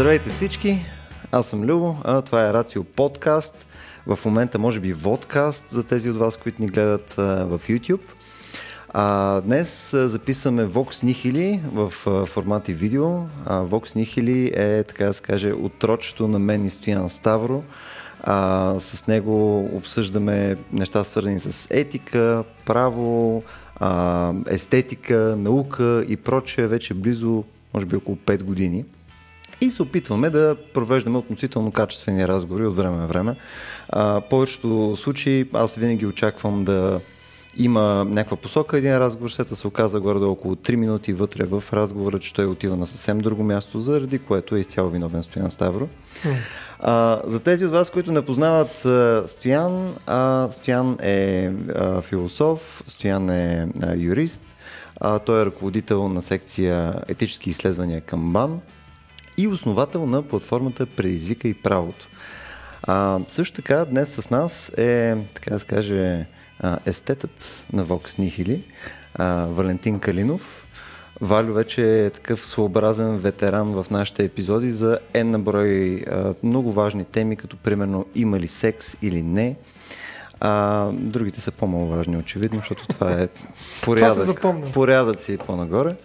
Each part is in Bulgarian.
Здравейте всички, аз съм Любо, а това е Рацио подкаст, в момента може би водкаст за тези от вас, които ни гледат а, в YouTube. А, днес записваме Vox Nihili в а, формат и видео. А, Vox Nihili е, така да се каже, отрочето на мен и Стоян Ставро. А, с него обсъждаме неща свързани с етика, право, а, естетика, наука и прочее вече близо, може би около 5 години. И се опитваме да провеждаме относително качествени разговори от време на време. А, повечето случаи аз винаги очаквам да има някаква посока един разговор, след да се оказа горе до около 3 минути вътре в разговора, че той отива на съвсем друго място, заради което е изцяло виновен Стоян Ставро. Mm. А, за тези от вас, които не познават а, Стоян, а, Стоян е а, философ, Стоян е а, юрист, а, той е ръководител на секция етически изследвания към БАН и основател на платформата Предизвика и правото. А, също така, днес с нас е, така да се каже, естетът на Vox Nihili, Валентин Калинов. Валю вече е такъв своеобразен ветеран в нашите епизоди за една брой а, много важни теми, като примерно има ли секс или не. А, другите са по-маловажни, очевидно, защото това е порядък, това порядъци по-нагоре.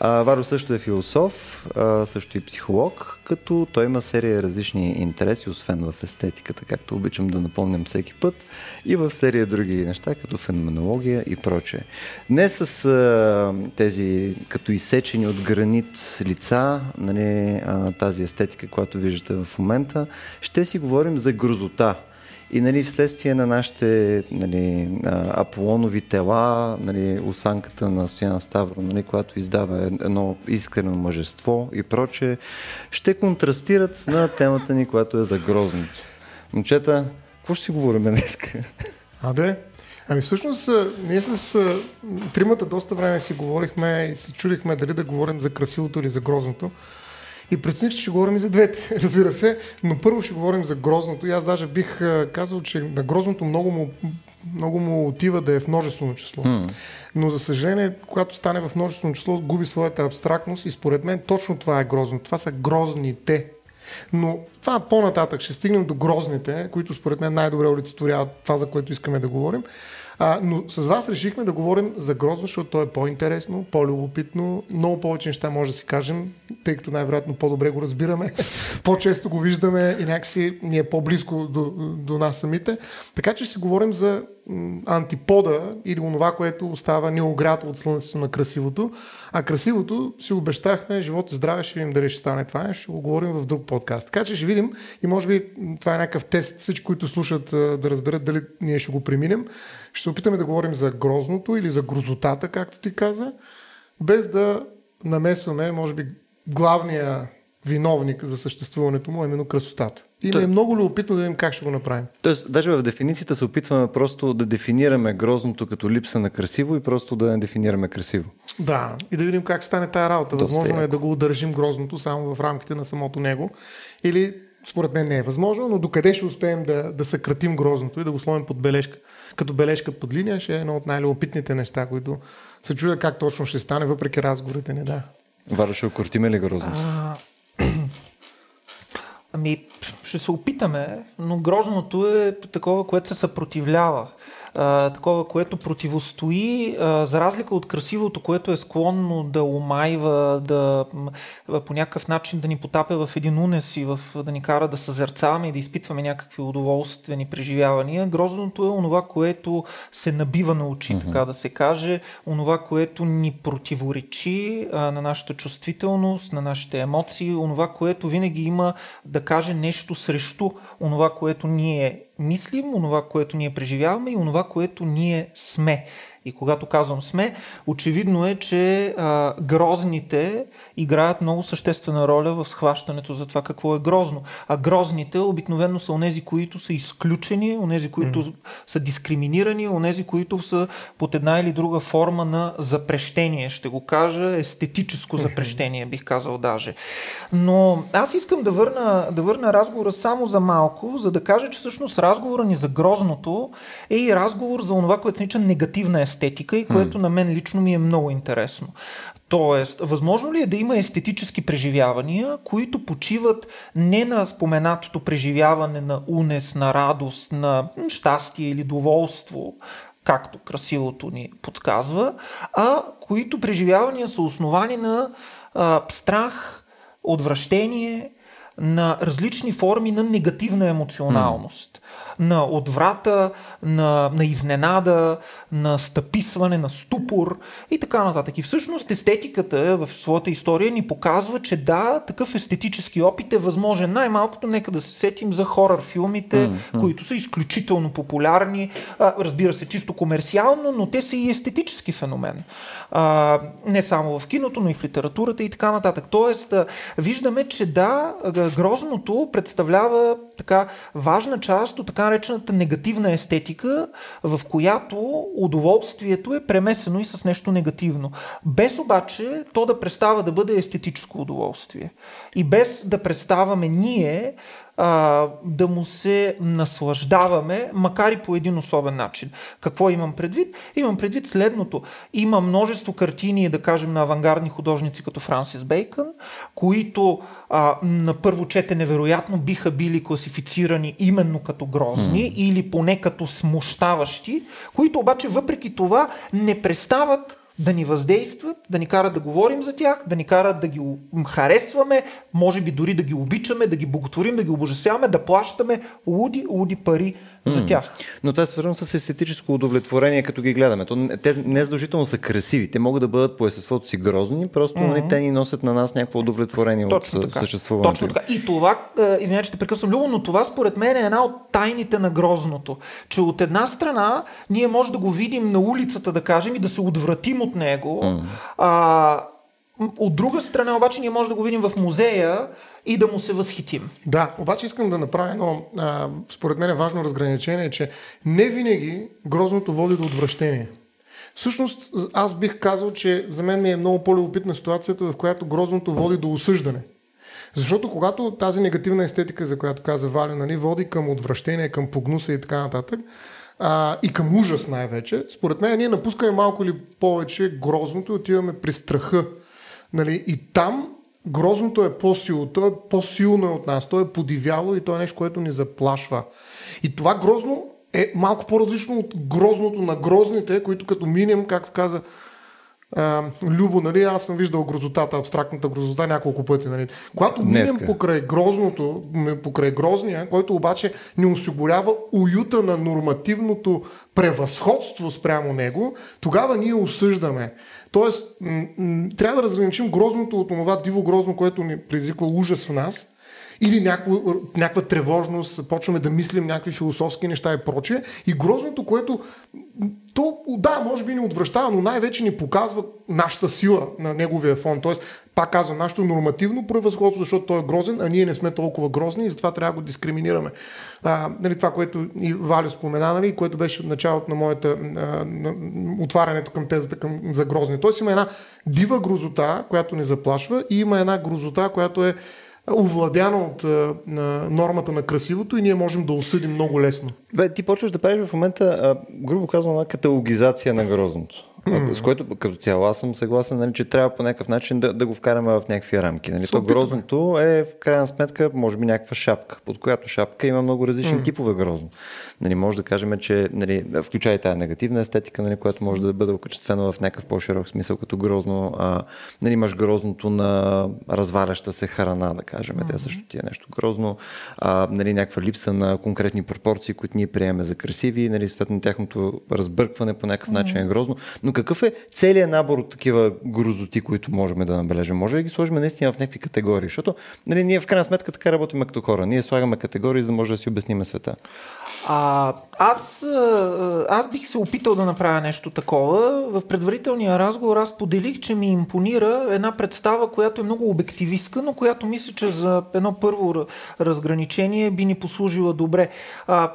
Варо също е философ, също и психолог, като той има серия различни интереси, освен в естетиката, както обичам да напомням всеки път, и в серия други неща, като феноменология и прочее. Днес с тези като изсечени от гранит лица, нали, тази естетика, която виждате в момента, ще си говорим за грозота – и нали, вследствие на нашите нали, аполонови тела, нали, осанката на Стоян Ставро, нали, която издава едно искрено мъжество и прочее, ще контрастират на темата ни, която е за грозното. Момчета, какво ще си говорим днес? А, да. Ами всъщност, ние с тримата доста време си говорихме и се чудихме дали да говорим за красивото или за грозното. И прецених, че ще говорим и за двете, разбира се, но първо ще говорим за грозното. И аз даже бих казал, че на грозното много му, много му отива да е в множествено число. Hmm. Но за съжаление, когато стане в множествено число, губи своята абстрактност и според мен точно това е грозно. Това са грозните. Но това по-нататък ще стигнем до грозните, които според мен най-добре олицетворяват това, за което искаме да говорим. А, но с вас решихме да говорим за Грозно, защото то е по-интересно, по-любопитно, много повече неща може да си кажем, тъй като най-вероятно по-добре го разбираме, по-често го виждаме и някакси ни е по-близко до, до нас самите. Така че си говорим за антипода или онова, което остава неогрято от слънцето на красивото. А красивото си обещахме, живот и здраве, ще видим дали ще стане това. Ще го говорим в друг подкаст. Така че ще видим и може би това е някакъв тест, всички, които слушат да разберат дали ние ще го преминем. Ще се опитаме да говорим за грозното или за грозотата, както ти каза, без да намесваме, може би, главния виновник за съществуването му, именно красотата. И Той... ми е много любопитно да видим как ще го направим. Тоест, даже в дефиницията се опитваме просто да дефинираме грозното като липса на красиво и просто да не дефинираме красиво. Да, и да видим как стане тая работа. Доста Възможно е, е да го удържим грозното само в рамките на самото него. Или според мен не е възможно, но докъде ще успеем да, да съкратим грозното и да го сложим под бележка. Като бележка под линия ще е едно от най-любопитните неща, които се чудя как точно ще стане, въпреки разговорите не да. Варо, ще окортиме ли грозното? А... Ами, ще се опитаме, но грозното е такова, което се съпротивлява а, такова, което противостои, а, за разлика от красивото, което е склонно да омайва, да по някакъв начин да ни потапя в един унес и в, да ни кара да съзерцаваме и да изпитваме някакви удоволствени преживявания. Грозното е онова, което се набива на очи, mm-hmm. така да се каже, онова, което ни противоречи а, на нашата чувствителност, на нашите емоции, онова, което винаги има да каже нещо срещу онова, което ние мислим, онова, което ние преживяваме и онова, което ние сме. И когато казвам сме, очевидно е, че а, грозните играят много съществена роля в схващането за това какво е грозно. А грозните обикновено са онези, които са изключени, онези, които mm. са дискриминирани, онези, които са под една или друга форма на запрещение. Ще го кажа, естетическо запрещение, бих казал даже. Но аз искам да върна, да върна разговора само за малко, за да кажа, че всъщност разговора ни за грозното е и разговор за това, което се нарича негативна естетика естетика и което mm. на мен лично ми е много интересно. Тоест, възможно ли е да има естетически преживявания, които почиват не на споменатото преживяване на унес, на радост, на щастие или доволство, както красивото ни подсказва, а които преживявания са основани на а, страх, отвращение, на различни форми на негативна емоционалност. Mm на отврата, на, на изненада, на стъписване, на ступор и така нататък. И всъщност естетиката в своята история ни показва, че да, такъв естетически опит е възможен. Най-малкото нека да се сетим за хорър филмите, mm-hmm. които са изключително популярни, разбира се, чисто комерциално, но те са и естетически феномен. Не само в киното, но и в литературата и така нататък. Тоест, виждаме, че да, грозното представлява така важна част от така наречената негативна естетика, в която удоволствието е премесено и с нещо негативно. Без обаче то да престава да бъде естетическо удоволствие. И без да преставаме ние а, да му се наслаждаваме, макар и по един особен начин. Какво имам предвид? Имам предвид следното. Има множество картини, да кажем, на авангардни художници като Франсис Бейкън, които а, на първо четене вероятно биха били класифицирани именно като грозни mm. или поне като смущаващи, които обаче въпреки това не престават да ни въздействат, да ни карат да говорим за тях, да ни карат да ги харесваме, може би дори да ги обичаме, да ги боготворим, да ги обожествяваме, да плащаме луди, луди пари за тях. Но това е свързано с естетическо удовлетворение, като ги гледаме. То, те не задължително са красиви. Те могат да бъдат по естеството си грозни, просто mm-hmm. нали, те ни носят на нас някакво удовлетворение Точно от така. съществуването. Точно така. И това, е, извинявай, че те прекъсвам, Любо, но това според мен е една от тайните на грозното. Че от една страна ние може да го видим на улицата, да кажем, и да се отвратим от него. Mm-hmm. А, от друга страна, обаче, ние може да го видим в музея и да му се възхитим. Да, обаче искам да направя едно, а, според мен е важно разграничение, че не винаги грозното води до отвращение. Всъщност, аз бих казал, че за мен ми е много по-любопитна ситуацията, в която грозното води до осъждане. Защото когато тази негативна естетика, за която каза Валя, нали, води към отвращение, към погнуса и така нататък, а, и към ужас най-вече, според мен ние напускаме малко или повече грозното и отиваме при страха. Нали? И там грозното е по-силно, то е по-силно от нас, то е подивяло и то е нещо, което ни заплашва. И това грозно е малко по-различно от грозното на грозните, които като минем, както каза а, Любо, нали, аз съм виждал грозотата, абстрактната грозота няколко пъти. Нали. Когато минем Днеска. покрай грозното, покрай грозния, който обаче ни осигурява уюта на нормативното превъзходство спрямо него, тогава ние осъждаме. Тоест, м- м- трябва да разграничим грозното от това диво грозно, което ни предизвиква ужас в нас, или някаква, някаква тревожност, почваме да мислим някакви философски неща и прочее. И грозното, което то, да, може би ни отвръщава, но най-вече ни показва нашата сила на неговия фон. Тоест, пак казвам, нашето нормативно превъзходство, защото той е грозен, а ние не сме толкова грозни и затова трябва да го дискриминираме. А, нали, това, което и Валю спомена, нали, което беше началото на моята а, отварянето към тезата към, за грозни. Тоест има една дива грозота, която ни заплашва и има една грозота, която е овладяна от а, нормата на красивото и ние можем да осъдим много лесно. Бе, ти почваш да правиш в момента, а, грубо казвам, една каталогизация на грозното. Mm. С което като цяло аз съм съгласен, нали, че трябва по някакъв начин да, да го вкараме в някакви рамки. Нали. То грозното е в крайна сметка, може би някаква шапка, под която шапка има много различни mm. типове грозно. Нали, може да кажем, че нали, включая и тази негативна естетика, нали, която може да бъде окачествена в някакъв по-широк смисъл, като грозно. А, нали, имаш грозното на разваляща се храна, да кажем. Mm-hmm. Тя също ти е нещо грозно. А, нали, някаква липса на конкретни пропорции, които ние приемаме за красиви, нали, съответно тяхното разбъркване по някакъв mm-hmm. начин е грозно. Но какъв е целият набор от такива грозоти, които можем да набележим? Може да ги сложим наистина в някакви категории, защото нали, ние в крайна сметка така работим като хора. Ние слагаме категории, за да може да си обясним света. А, аз, аз бих се опитал да направя нещо такова. В предварителния разговор аз поделих, че ми импонира една представа, която е много обективистка, но която мисля, че за едно първо разграничение би ни послужила добре. А,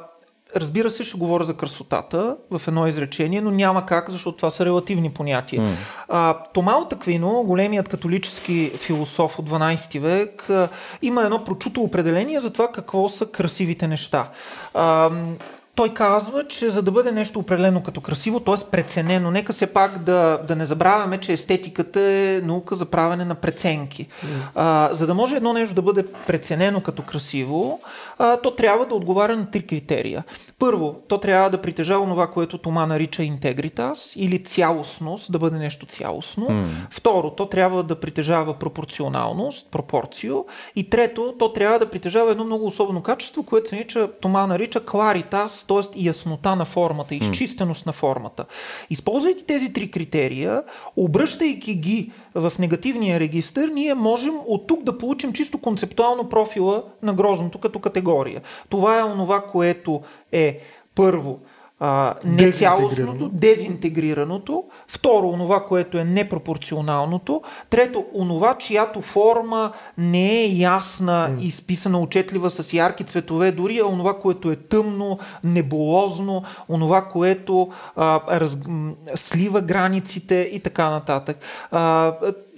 Разбира се, ще говоря за красотата в едно изречение, но няма как, защото това са релативни понятия. Mm. А, Тома от Аквино, големият католически философ от 12 век, а, има едно прочуто определение за това какво са красивите неща. А, той казва, че за да бъде нещо определено като красиво, т.е. преценено, нека се пак да, да не забравяме, че естетиката е наука за правене на преценки. Mm. А, за да може едно нещо да бъде преценено като красиво, а, то трябва да отговаря на три критерия. Първо, то трябва да притежава това, което Тома нарича интегритас или цялостност, да бъде нещо цялостно. Mm. Второ, то трябва да притежава пропорционалност, пропорцио. И трето, то трябва да притежава едно много особено качество, което се нарича, Тома нарича т.е. яснота на формата, изчистеност на формата. Използвайки тези три критерия, обръщайки ги в негативния регистр, ние можем от тук да получим чисто концептуално профила на грозното като категория. Това е онова, което е първо а, нецялостното, дезинтегрираното, второ, онова, което е непропорционалното, трето, онова, чиято форма не е ясна, mm. изписана, отчетлива с ярки цветове, дори а онова, което е тъмно, неболозно, онова, което а, раз, слива границите и така нататък. А,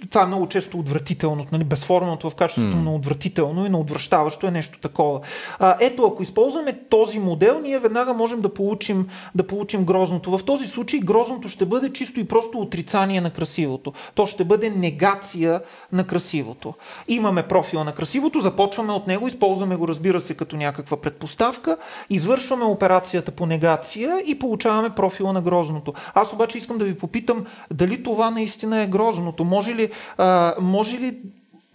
това е много често отвратително, нали, безформеното в качеството mm. на отвратително и на отвръщаващо е нещо такова. А, ето, ако използваме този модел, ние веднага можем да получим, да получим грозното. В този случай грозното ще бъде чисто и просто отрицание на красивото. То ще бъде негация на красивото. Имаме профила на красивото, започваме от него, използваме го, разбира се, като някаква предпоставка, извършваме операцията по негация и получаваме профила на грозното. Аз обаче искам да ви попитам дали това наистина е грозното. Може ли а, може ли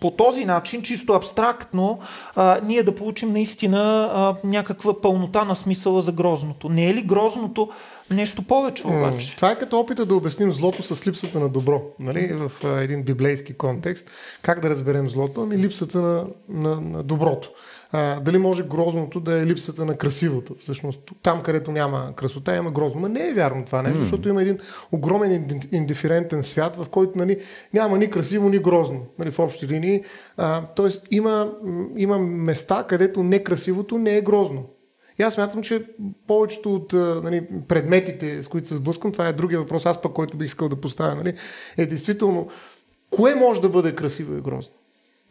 по този начин, чисто абстрактно, а, ние да получим наистина а, някаква пълнота на смисъла за грозното. Не е ли грозното нещо повече обаче? Това е като опита да обясним злото с липсата на добро. Нали? В а, един библейски контекст. Как да разберем злото? Ами липсата на, на, на доброто а, дали може грозното да е липсата на красивото. Всъщност, там, където няма красота, има грозно. Но не е вярно това, не, защото има един огромен индиферентен свят, в който нали, няма ни красиво, ни грозно, нали, в общи линии. А, тоест, има, има места, където некрасивото не е грозно. И аз смятам, че повечето от нали, предметите, с които се сблъскам, това е другия въпрос, аз пък, който бих искал да поставя, нали, е действително, кое може да бъде красиво и грозно?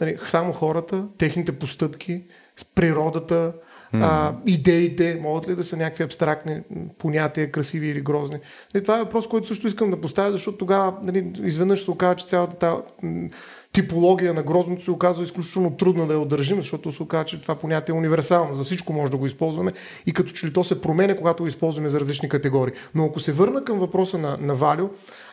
Нали, само хората, техните постъпки, с природата, mm. а, идеите, могат ли да са някакви абстрактни понятия, красиви или грозни. Нали, това е въпрос, който също искам да поставя, защото тогава нали, изведнъж се оказва, че цялата тази типология на грозното се оказва изключително трудно да я удържим, защото се оказва, че това понятие е универсално. За всичко може да го използваме и като че ли то се променя, когато го използваме за различни категории. Но ако се върна към въпроса на, на Валю,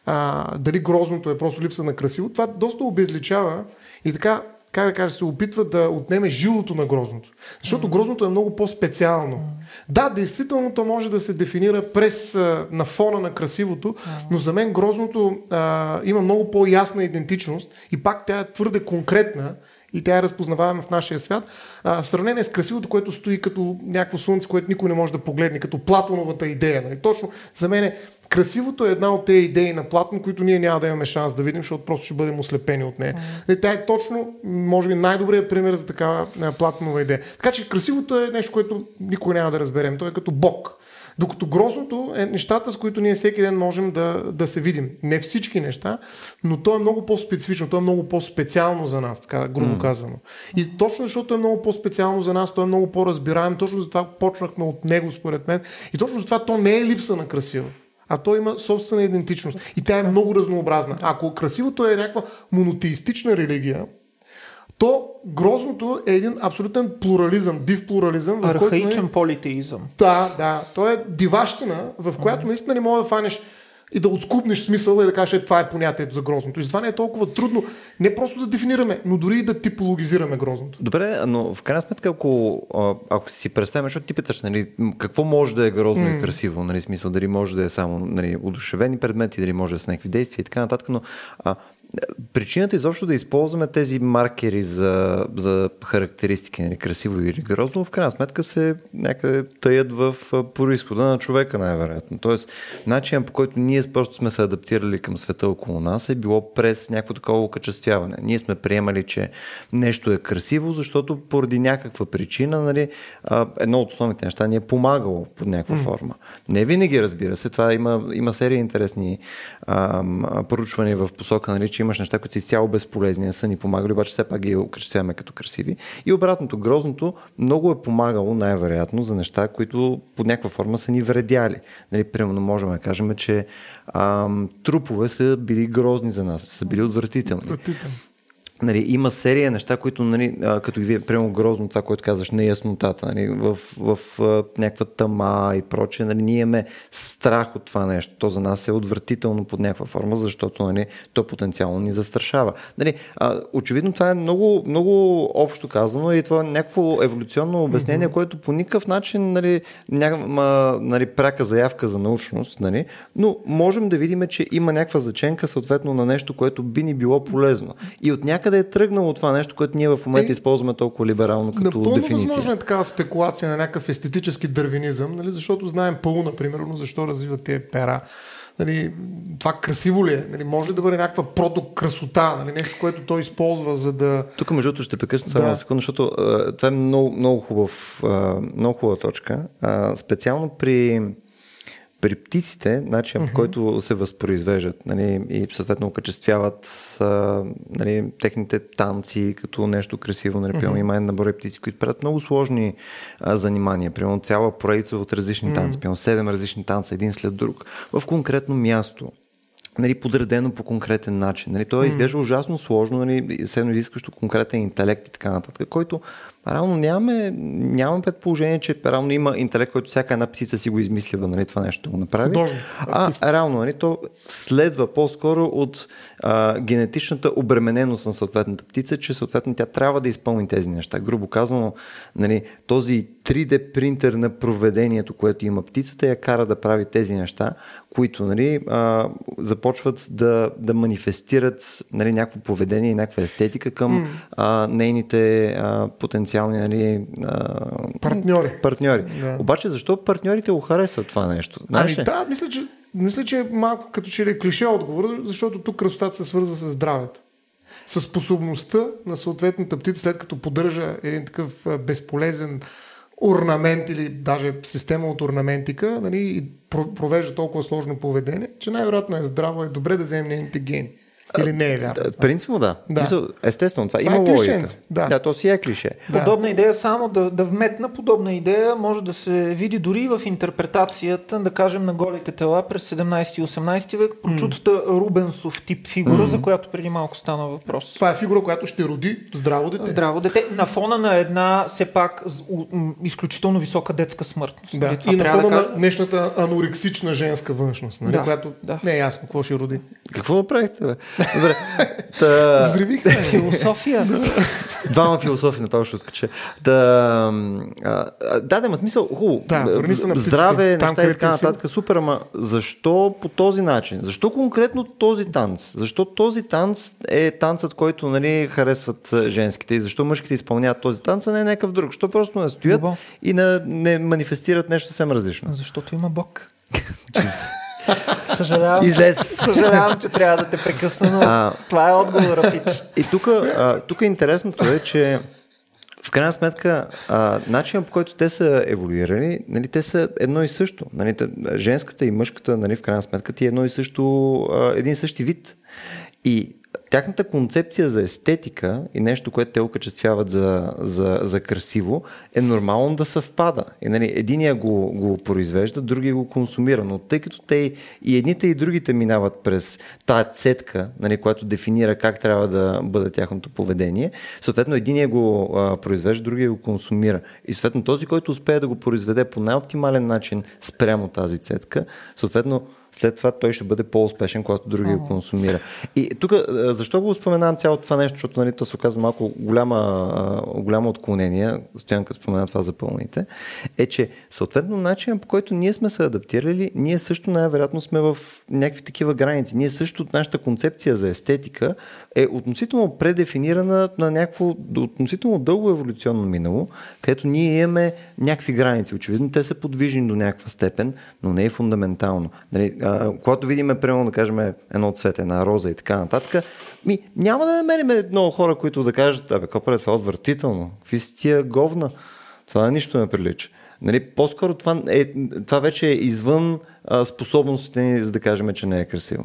а, дали грозното е просто липса на красиво, това доста обезличава и така как да кажа, се опитва да отнеме жилото на грозното. Защото грозното е много по-специално. Да, действително то може да се дефинира през на фона на красивото, но за мен грозното а, има много по-ясна идентичност и пак тя е твърде конкретна и тя е разпознаваема в нашия свят. А, в сравнение с красивото, което стои като някакво слънце, което никой не може да погледне, като Платоновата идея. Нали? Точно за мен Красивото е една от тези идеи на Платон, които ние няма да имаме шанс да видим, защото просто ще бъдем ослепени от нея. Mm. Тя е точно, може би, най-добрият пример за такава Платонова идея. Така че красивото е нещо, което никой няма да разберем. Той е като Бог. Докато грозното е нещата, с които ние всеки ден можем да, да се видим. Не всички неща, но то е много по-специфично, то е много по-специално за нас, така грубо mm. казано. И точно защото е много по-специално за нас, то е много по-разбираем, точно затова почнахме от него, според мен. И точно затова то не е липса на красиво а той има собствена идентичност. И тя е много разнообразна. Ако красивото е някаква монотеистична религия, то грозното е един абсолютен плурализъм, див плурализъм. Архаичен който, политеизъм. Да, да. То е диващина, в която наистина не може да фанеш и да отскупнеш смисъла и да кажеш, е, това е понятието за грозното. И затова не е толкова трудно не просто да дефинираме, но дори и да типологизираме грозното. Добре, но в крайна сметка, ако, ако си представим, защото ти питаш, нали, какво може да е грозно mm. и красиво, нали, смисъл, дали може да е само нали, удушевени предмети, дали може да са някакви действия и така нататък, но а, Причината изобщо да използваме тези маркери за, за характеристики, нали, красиво или грозно, в крайна сметка се някъде таят в происхода на човека, най-вероятно. Тоест, начинът по който ние просто сме се адаптирали към света около нас е било през някакво такова окачествяване. Ние сме приемали, че нещо е красиво, защото поради някаква причина, нали, едно от основните неща ни е помагало под някаква mm. форма. Не винаги, разбира се, това има, има серия интересни а, проучвания в посока, нали, че имаш неща, които са изцяло безполезни, не са ни помагали, обаче все пак ги окачествяваме като красиви. И обратното, грозното много е помагало най-вероятно за неща, които под някаква форма са ни вредяли. Нали, примерно можем да кажем, че ам, трупове са били грозни за нас, са били отвратителни. Отвратително. Нали, има серия неща, които, нали, а, като ги вие, прямо грозно това, което казваш, неяснотата, нали, в, в, а, някаква тъма и прочее, нали, ние имаме страх от това нещо. То за нас е отвратително под някаква форма, защото нали, то потенциално ни застрашава. Нали, а, очевидно това е много, много общо казано и това е някакво еволюционно обяснение, mm-hmm. което по никакъв начин нали, няма нали, пряка заявка за научност, нали, но можем да видим, че има някаква заченка съответно на нещо, което би ни било полезно. И от някакъв някъде е тръгнало това нещо, което ние в момента е, използваме толкова либерално като напълно дефиниция. възможно е такава спекулация на някакъв естетически дървинизъм, нали, защото знаем пълна, примерно, защо развиват тези пера. Нали, това красиво ли е? Нали, може да бъде някаква красота, нали, нещо, което той използва, за да... Тук, между другото, ще прекъсна само да. секунда, защото а, това е много, много, хубав, а, много хубава точка. А, специално при при птиците, начин uh-huh. по който се възпроизвеждат нали, и съответно окачествяват а, нали, техните танци като нещо красиво. Нали, uh-huh. Има една набор птици, които правят много сложни а, занимания. Примерно цяла проекция от различни танци. Примерно седем различни танца, един след друг, в конкретно място нали, подредено по конкретен начин. Нали, то изглежда ужасно сложно, нали, седно изискващо конкретен интелект и така нататък, който Реално нямаме, нямаме предположение, че реално има интелект, който всяка една птица си го измислива, нали, това нещо да го направи. Художник, а реално, нали, то следва по-скоро от а, генетичната обремененост на съответната птица, че съответно тя трябва да изпълни тези неща. Грубо казано, нали, този 3D принтер на проведението, което има птицата, я кара да прави тези неща, които нали, а, започват да, да манифестират нали, някакво поведение и някаква естетика към mm. а, нейните а, потенциални нали, а, партньори. партньори. Да. Обаче защо партньорите го харесват това нещо? Знаеш ами, да, мисля, че мисля, че е малко като че е клише отговор, защото тук красотата се свързва с здравето. С способността на съответната птица, след като поддържа един такъв безполезен орнамент или даже система от орнаментика нали, и провежда толкова сложно поведение, че най-вероятно е здраво и е добре да вземем нейните гени. Или не е вярно? Принципно да. да. Мисъл, естествено, това, това има е логика. Да. да, то си е клише. Да. Подобна идея, само да, да вметна подобна идея, може да се види дори в интерпретацията, да кажем, на голите тела през 17 и 18 век, прочутата mm. Рубенсов тип фигура, mm. за която преди малко стана въпрос. Това е фигура, която ще роди здраво дете. Здраво дете, на фона на една все пак изключително висока детска смъртност. Да. Нали? и на фона да на днешната анорексична женска външност, нали? да. която да. не е ясно какво ще роди. Какво да правите, бе? Добре. Та... Взривихме. Философия. Двама философи направо ще откача. Да, да, да, има смисъл, хубаво. Да, здраве, неща и така нататък, супер, ама защо по този начин? Защо конкретно този танц? Защо този танц е танцът, който нали, харесват женските и защо мъжките изпълняват този танц, а не някакъв друг? Защо просто не стоят Любо. и не, не манифестират нещо съвсем различно? Защото има Бог. Съжалявам, Излез. съжалявам, че трябва да те прекъсна, но а, това е отговора, Пич. И тук, интересното е, че в крайна сметка, а, начинът по който те са еволюирани, нали, те са едно и също. Нали, женската и мъжката, нали, в крайна сметка, ти е едно и също, а, един и същи вид. И тяхната концепция за естетика и нещо, което те окачествяват за, за, за красиво, е нормално да съвпада. И, нали, единия го, го произвежда, другия го консумира. Но тъй като те и едните и другите минават през тая цетка, нали, която дефинира как трябва да бъде тяхното поведение, съответно единия го а, произвежда, другия го консумира. И съответно този, който успее да го произведе по най-оптимален начин спрямо тази цетка, съответно след това той ще бъде по-успешен, когато други го консумира. И тук, защо го споменавам цялото това нещо, защото нали, то се оказва малко голяма, голямо отклонение, Стоянка спомена това за пълните, е, че съответно начинът по който ние сме се адаптирали, ние също най-вероятно сме в някакви такива граници. Ние също нашата концепция за естетика е относително предефинирана на някакво относително дълго еволюционно минало, където ние имаме някакви граници. Очевидно те са подвижни до някаква степен, но не е фундаментално. Нали, когато видиме, примерно, да кажем, едно цвете, една роза и така нататък, ми, няма да намерим много хора, които да кажат, абе, копре, това е отвратително. Какви си тия говна? Това нищо не прилича. Нали, по-скоро това, е, това вече е извън а, способностите ни, за да кажем, че не е красиво.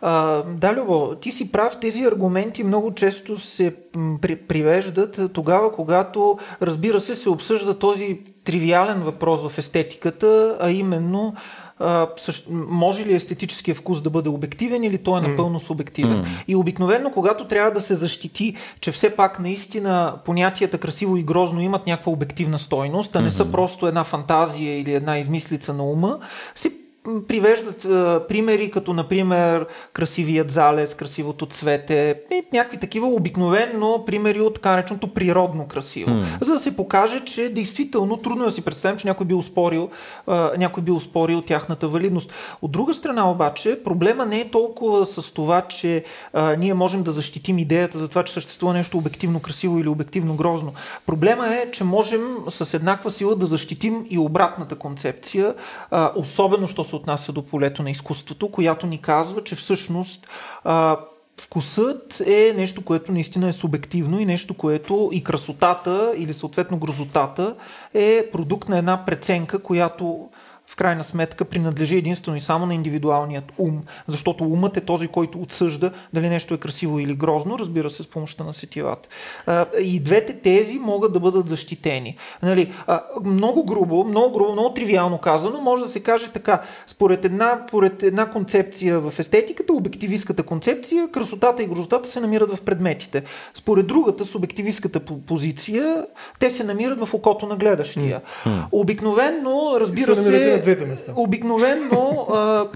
А, да, Любо, ти си прав. Тези аргументи много често се при, привеждат тогава, когато, разбира се, се обсъжда този тривиален въпрос в естетиката, а именно а, същ, може ли естетическия вкус да бъде обективен или той е напълно субективен. Mm. И обикновено, когато трябва да се защити, че все пак наистина понятията красиво и грозно имат някаква обективна стойност, а не са просто една фантазия или една измислица на ума, си привеждат а, примери, като например красивият залез, красивото цвете и някакви такива обикновено примери от така нареченото природно красиво. Mm. За да се покаже, че действително трудно е да си представим, че някой би успорил, а, някой би успорил тяхната валидност. От друга страна обаче, проблема не е толкова с това, че а, ние можем да защитим идеята за това, че съществува нещо обективно красиво или обективно грозно. Проблема е, че можем с еднаква сила да защитим и обратната концепция, а, особено, що се отнася до полето на изкуството, която ни казва, че всъщност а, вкусът е нещо, което наистина е субективно и нещо, което и красотата или съответно грозотата е продукт на една преценка, която в крайна сметка принадлежи единствено и само на индивидуалният ум, защото умът е този, който отсъжда дали нещо е красиво или грозно, разбира се, с помощта на сетивата. И двете тези могат да бъдат защитени. Нали, много грубо, много грубо, много тривиално казано, може да се каже така. Според една, според една концепция в естетиката, обективистката концепция, красотата и грозотата се намират в предметите. Според другата, субективистката позиция, те се намират в окото на гледащия. Обикновенно, разбира се, на двете места. Обикновено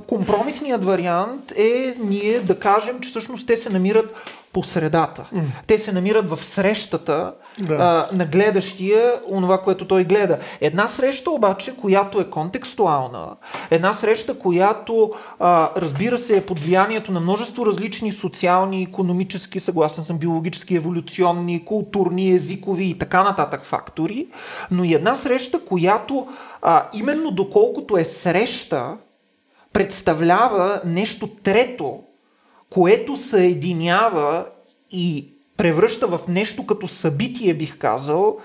компромисният вариант е ние да кажем, че всъщност те се намират по средата. Mm. Те се намират в срещата да. а, на гледащия, онова, което той гледа. Една среща обаче, която е контекстуална, една среща, която а, разбира се е под влиянието на множество различни социални, економически, съгласен съм, биологически, еволюционни, културни, езикови и така нататък фактори, но и една среща, която а, именно доколкото е среща, представлява нещо трето, което съединява и превръща в нещо като събитие, бих казал,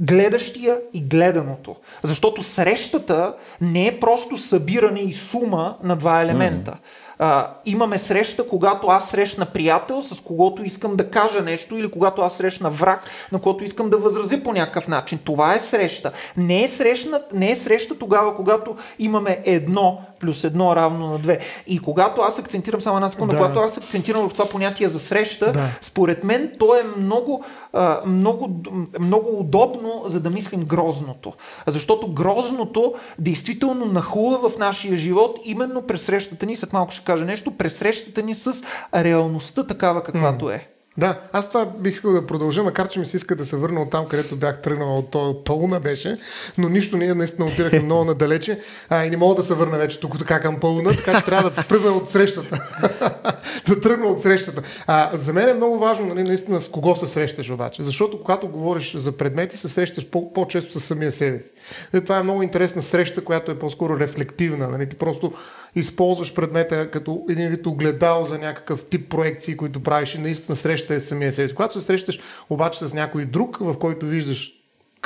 гледащия и гледаното. Защото срещата не е просто събиране и сума на два елемента. Mm а, имаме среща, когато аз срещна приятел, с когото искам да кажа нещо, или когато аз срещна враг, на когото искам да възразя по някакъв начин. Това е среща. Не е, срещна, не е среща тогава, когато имаме едно плюс едно равно на две. И когато аз акцентирам само една секунда, да. когато аз акцентирам в това понятие за среща, да. според мен то е много, много, много удобно, за да мислим грозното. Защото грозното действително нахула в нашия живот именно през срещата ни, след малко ще кажа нещо, през срещата ни с реалността такава каквато е. Да, аз това бих искал да продължа, макар че ми се иска да се върна от там, където бях тръгнал от то пълна беше, но нищо ние наистина отирахме много надалече а, и не мога да се върна вече тук така към пълна, така че трябва да тръгна от срещата. да тръгна от срещата. А, за мен е много важно нали, наистина с кого се срещаш обаче, защото когато говориш за предмети, се срещаш по- по-често с самия себе си. Нали, това е много интересна среща, която е по-скоро рефлективна. Нали, ти просто използваш предмета като един вид огледал за някакъв тип проекции, които правиш и наистина среща е самия себе си. Когато се срещаш обаче с някой друг, в който виждаш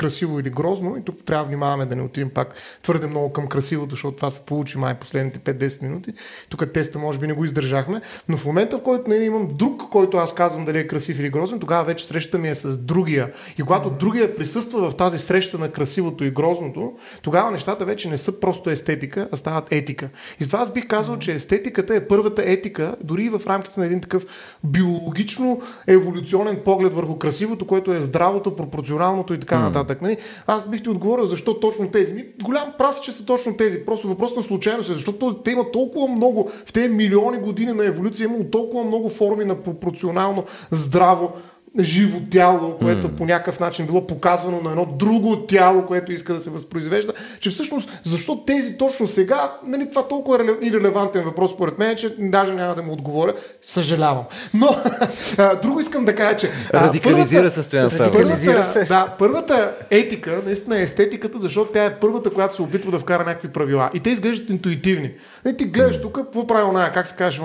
красиво или грозно. И тук трябва да внимаваме да не отидем пак твърде много към красивото, защото това се получи май последните 5-10 минути. Тук теста може би не го издържахме. Но в момента, в който нали, имам друг, който аз казвам дали е красив или грозен, тогава вече среща ми е с другия. И когато другия присъства в тази среща на красивото и грозното, тогава нещата вече не са просто естетика, а стават етика. И това аз бих казал, че естетиката е първата етика, дори и в рамките на един такъв биологично еволюционен поглед върху красивото, което е здравото, пропорционалното и така нататък нататък. Нали? Аз бих ти отговорил защо точно тези. Ми, голям прас, че са точно тези. Просто въпрос на случайност е, защото те имат толкова много, в тези милиони години на еволюция, имало толкова много форми на пропорционално здраво живо тяло, което mm. по някакъв начин било показвано на едно друго тяло, което иска да се възпроизвежда, че всъщност защо тези точно сега, нали, това толкова е ирелевантен въпрос според мен, че даже няма да му отговоря, съжалявам. Но друго искам да кажа, че... Радикализира състоянието. Радикализира се. Да, първата етика, наистина е естетиката, защото тя е първата, която се опитва да вкара някакви правила. И те изглеждат интуитивни. И ти гледаш тук, какво прави она, как се каже,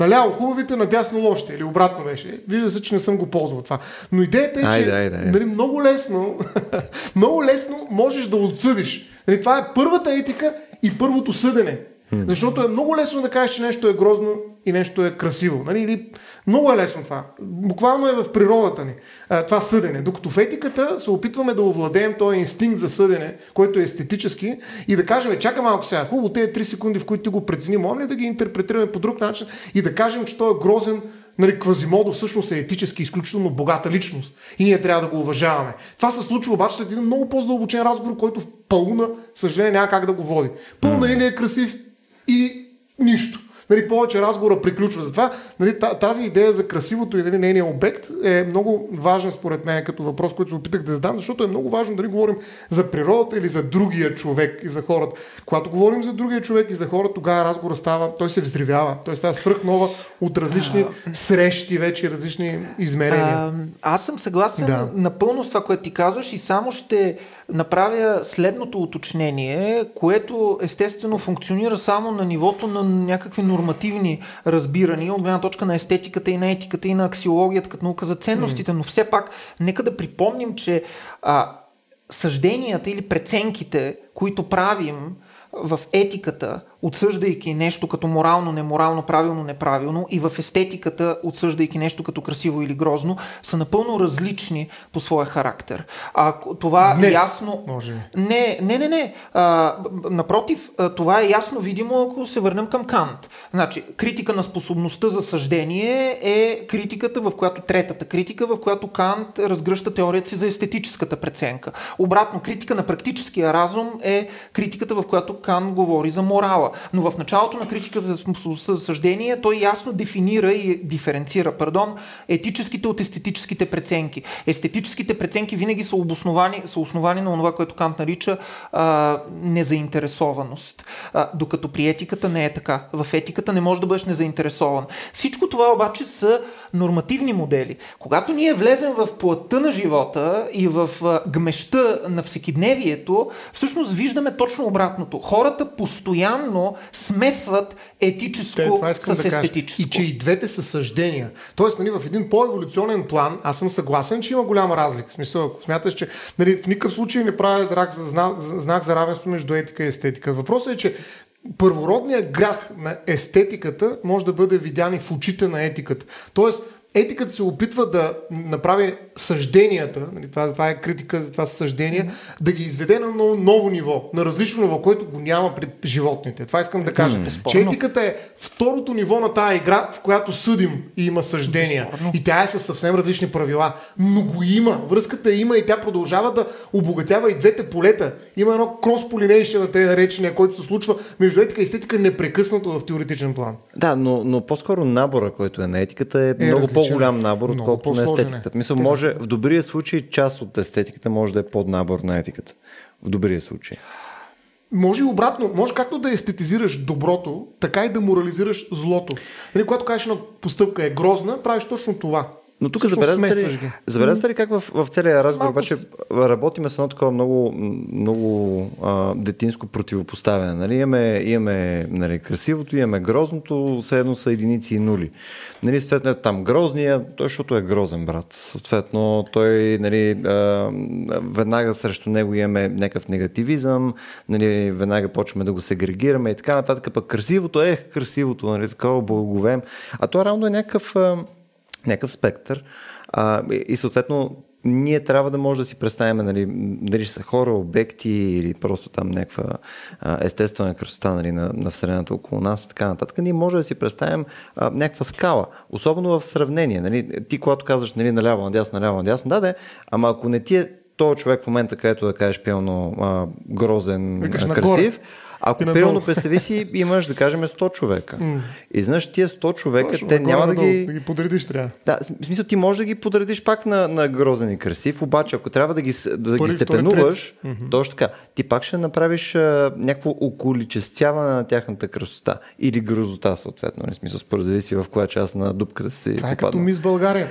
наляво хубавите, надясно лошите, или обратно беше. Вижда се, че не съм го ползвал ползва това. Но идеята е, че Айде, айде, айде. Нали, много лесно, много лесно можеш да отсъдиш. Нали, това е първата етика и първото съдене. Защото е много лесно да кажеш, че нещо е грозно и нещо е красиво. Нали? Или, много е лесно това. Буквално е в природата ни а, това съдене. Докато в етиката се опитваме да овладеем този инстинкт за съдене, който е естетически и да кажем, чакай малко сега, хубаво, тези 3 секунди, в които ти го прецени, можем ли да ги интерпретираме по друг начин и да кажем, че той е грозен, Нали, Квазимодо всъщност е етически изключително богата личност и ние трябва да го уважаваме. Това се случва обаче след един много по-задълбочен разговор, който в пълна, съжаление, няма как да го води. Пълна или е красив и нищо. Нали, повече разговора приключва. Затова нали, тази идея за красивото и нали, нейния обект е много важен според мен като въпрос, който се опитах да задам, защото е много важно дали говорим за природата или за другия човек и за хората. Когато говорим за другия човек и за хората, тогава разговора става, той се взривява, той става свръхнова от различни срещи вече, различни измерения. А, аз съм съгласен да. напълно с това, което ти казваш и само ще направя следното уточнение, което естествено функционира само на нивото на някакви нормативни разбирания от гледна точка на естетиката и на етиката и на аксиологията като наука за ценностите, но все пак нека да припомним, че а, съжденията или преценките, които правим в етиката, отсъждайки нещо като морално, неморално, правилно, неправилно и в естетиката, отсъждайки нещо като красиво или грозно, са напълно различни по своя характер. А това Днес, ясно... Може. Не, не, не, не. А, напротив, това е ясно видимо, ако се върнем към Кант. Значи, критика на способността за съждение е критиката, в която третата критика, в която Кант разгръща теорията си за естетическата преценка. Обратно, критика на практическия разум е критиката, в която Кант говори за морала. Но в началото на способността за съждение той ясно дефинира и диференцира, пардон, етическите от естетическите преценки. Естетическите преценки винаги са обосновани, са основани на това, което Кант нарича а, незаинтересованост. А, докато при етиката не е така. В етиката не може да бъдеш незаинтересован. Всичко това обаче са нормативни модели. Когато ние влезем в плътта на живота и в гмеща на всекидневието, всъщност виждаме точно обратното. Хората постоянно смесват етическо Те, това с да естетическо. И че и двете са съждения. Тоест, нали, в един по-еволюционен план, аз съм съгласен, че има голяма разлика. В смисъл, ако смяташ, че нали, в никакъв случай не прави за знак, знак за равенство между етика и естетика. Въпросът е, че първородният грях на естетиката може да бъде видян и в очите на етиката. Тоест, етиката се опитва да направи съжденията, нали, това, това е критика за това съждение, mm-hmm. да ги изведе на ново, ново ниво, на различно ниво, което го няма при животните. Това искам да кажа. Mm-hmm. Че етиката е второто ниво на тази игра, в която съдим и има съждения. Безспорно. И тя е със съвсем различни правила. Но го има. Връзката има и тя продължава да обогатява и двете полета. Има едно cross-pollination на тези наречения, който се случва между етика и естетика непрекъснато в теоретичен план. Да, но, но по-скоро набора, който е на етиката е, е много различен. По-голям набор, отколкото на естетиката. Мисля, може, в добрия случай част от естетиката може да е под набор на етиката. В добрия случай. Може и обратно. Може както да естетизираш доброто, така и да морализираш злото. Нали, когато кажеш една постъпка е грозна, правиш точно това. Но тук забелязате ли, забелязате ли как в, в целия разговор обаче работиме с едно такова много, много а, детинско противопоставяне. Нали? Имаме, имаме нали, красивото, имаме грозното, все едно са единици и нули. Нали, съответно е там грозния, той защото е грозен брат. Съответно той нали, а, веднага срещу него имаме някакъв негативизъм, нали, веднага почваме да го сегрегираме и така нататък. Пък красивото е красивото, нали, такова благовем. А то равно е някакъв някакъв спектър. А, и съответно ние трябва да може да си представим нали, дали са хора, обекти или просто там някаква а, естествена красота нали, на, на Вселената около нас и така нататък. Ние може да си представим а, някаква скала, особено в сравнение. Нали, ти, когато казваш нали, наляво, надясно, наляво, надясно, да, да, ама ако не ти е този човек в момента, където да кажеш пълно грозен, Викаш красив, нагоре ако примерно представи си, имаш, да кажем, 100 човека. Mm. И знаеш, тия 100 човека, Точно, те няма да ги... Да ги подредиш трябва. Да, в смисъл, ти можеш да ги подредиш пак на, на грозен и красив, обаче ако трябва да ги, да Първи, ги степенуваш, mm-hmm. точно така, ти пак ще направиш а, някакво околичествяване на тяхната красота или грозота, съответно. В смисъл, според зависи в коя част на дупката си. Това е като мис България.